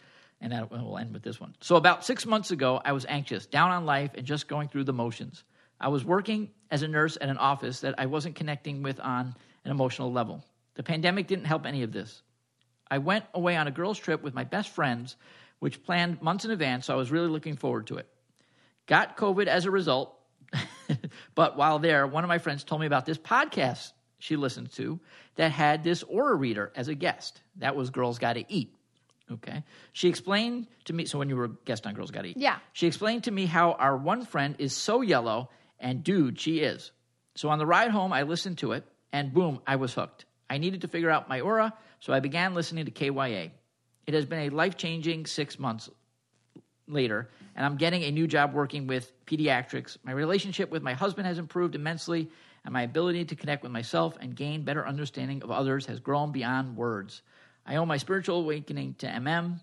and that we'll end with this one. So about six months ago, I was anxious, down on life, and just going through the motions. I was working as a nurse at an office that I wasn't connecting with on an emotional level. The pandemic didn't help any of this. I went away on a girls' trip with my best friends, which planned months in advance, so I was really looking forward to it. Got COVID as a result, but while there, one of my friends told me about this podcast she listened to that had this aura reader as a guest. That was Girls Gotta Eat. Okay. She explained to me, so when you were a guest on Girls Gotta Eat, Yeah. she explained to me how our one friend is so yellow, and dude, she is. So on the ride home, I listened to it, and boom, I was hooked. I needed to figure out my aura, so I began listening to KYA. It has been a life changing six months later, and I'm getting a new job working with pediatrics. My relationship with my husband has improved immensely, and my ability to connect with myself and gain better understanding of others has grown beyond words. I owe my spiritual awakening to MM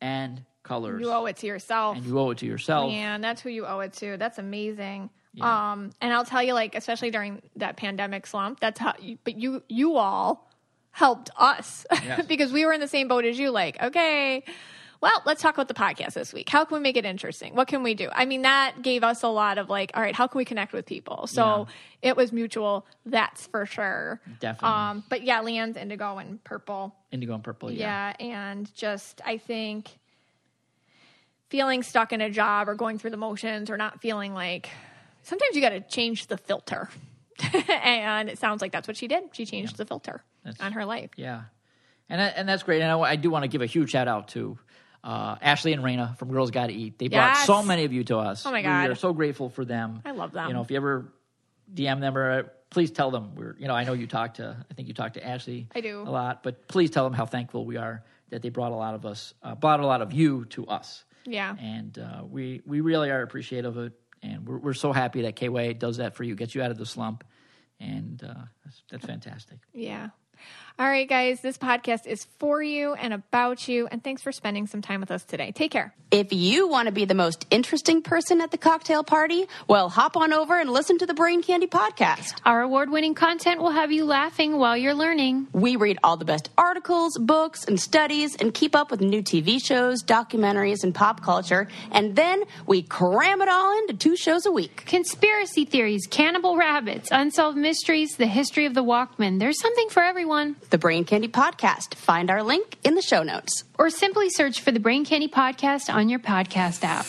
and colors. you owe it to yourself. and you owe it to yourself. Man, that's who you owe it to. That's amazing. Um, and I'll tell you, like, especially during that pandemic slump, that's how. You, but you, you all helped us Yes. because we were in the same boat as you. Like, okay, well, let's talk about the podcast this week. How can we make it interesting? What can we do? I mean, that gave us a lot of like, all right, how can we connect with people? So it was mutual. That's for sure. Definitely. Um, but yeah, Leanne's indigo and purple. Indigo and purple, yeah. Yeah, and just I think feeling stuck in a job or going through the motions or not feeling like sometimes you got to change the filter. and it sounds like that's what she did. She changed the filter on her life. Yeah, and and that's great. And I, I do want to give a huge shout out to uh, Ashley and Rayna from Girls Gotta Eat. They brought Yes. so many of you to us. Oh my God. We are so grateful for them. I love them. You know, if you ever DM them or uh, please tell them we're. You know, I know you talked to. I think you talked to Ashley. I do. a lot, but please tell them how thankful we are that they brought a lot of us, uh, brought a lot of you to us. Yeah. and uh, we we really are appreciative of it, and we're we're so happy that KYA does that for you, gets you out of the slump, and uh, that's, that's fantastic. Yeah. All right, guys, this podcast is for you and about you. And thanks for spending some time with us today. Take care. If you want to be the most interesting person at the cocktail party, well, hop on over and listen to the Brain Candy podcast. Our award winning content will have you laughing while you're learning. We read all the best articles, books, and studies and keep up with new TV shows, documentaries, and pop culture. And then we cram it all into two shows a week. Conspiracy theories, cannibal rabbits, unsolved mysteries, the history of the Walkman. There's something for everyone. The Brain Candy podcast. Find our link in the show notes. Or simply search for the Brain Candy Podcast on your podcast app.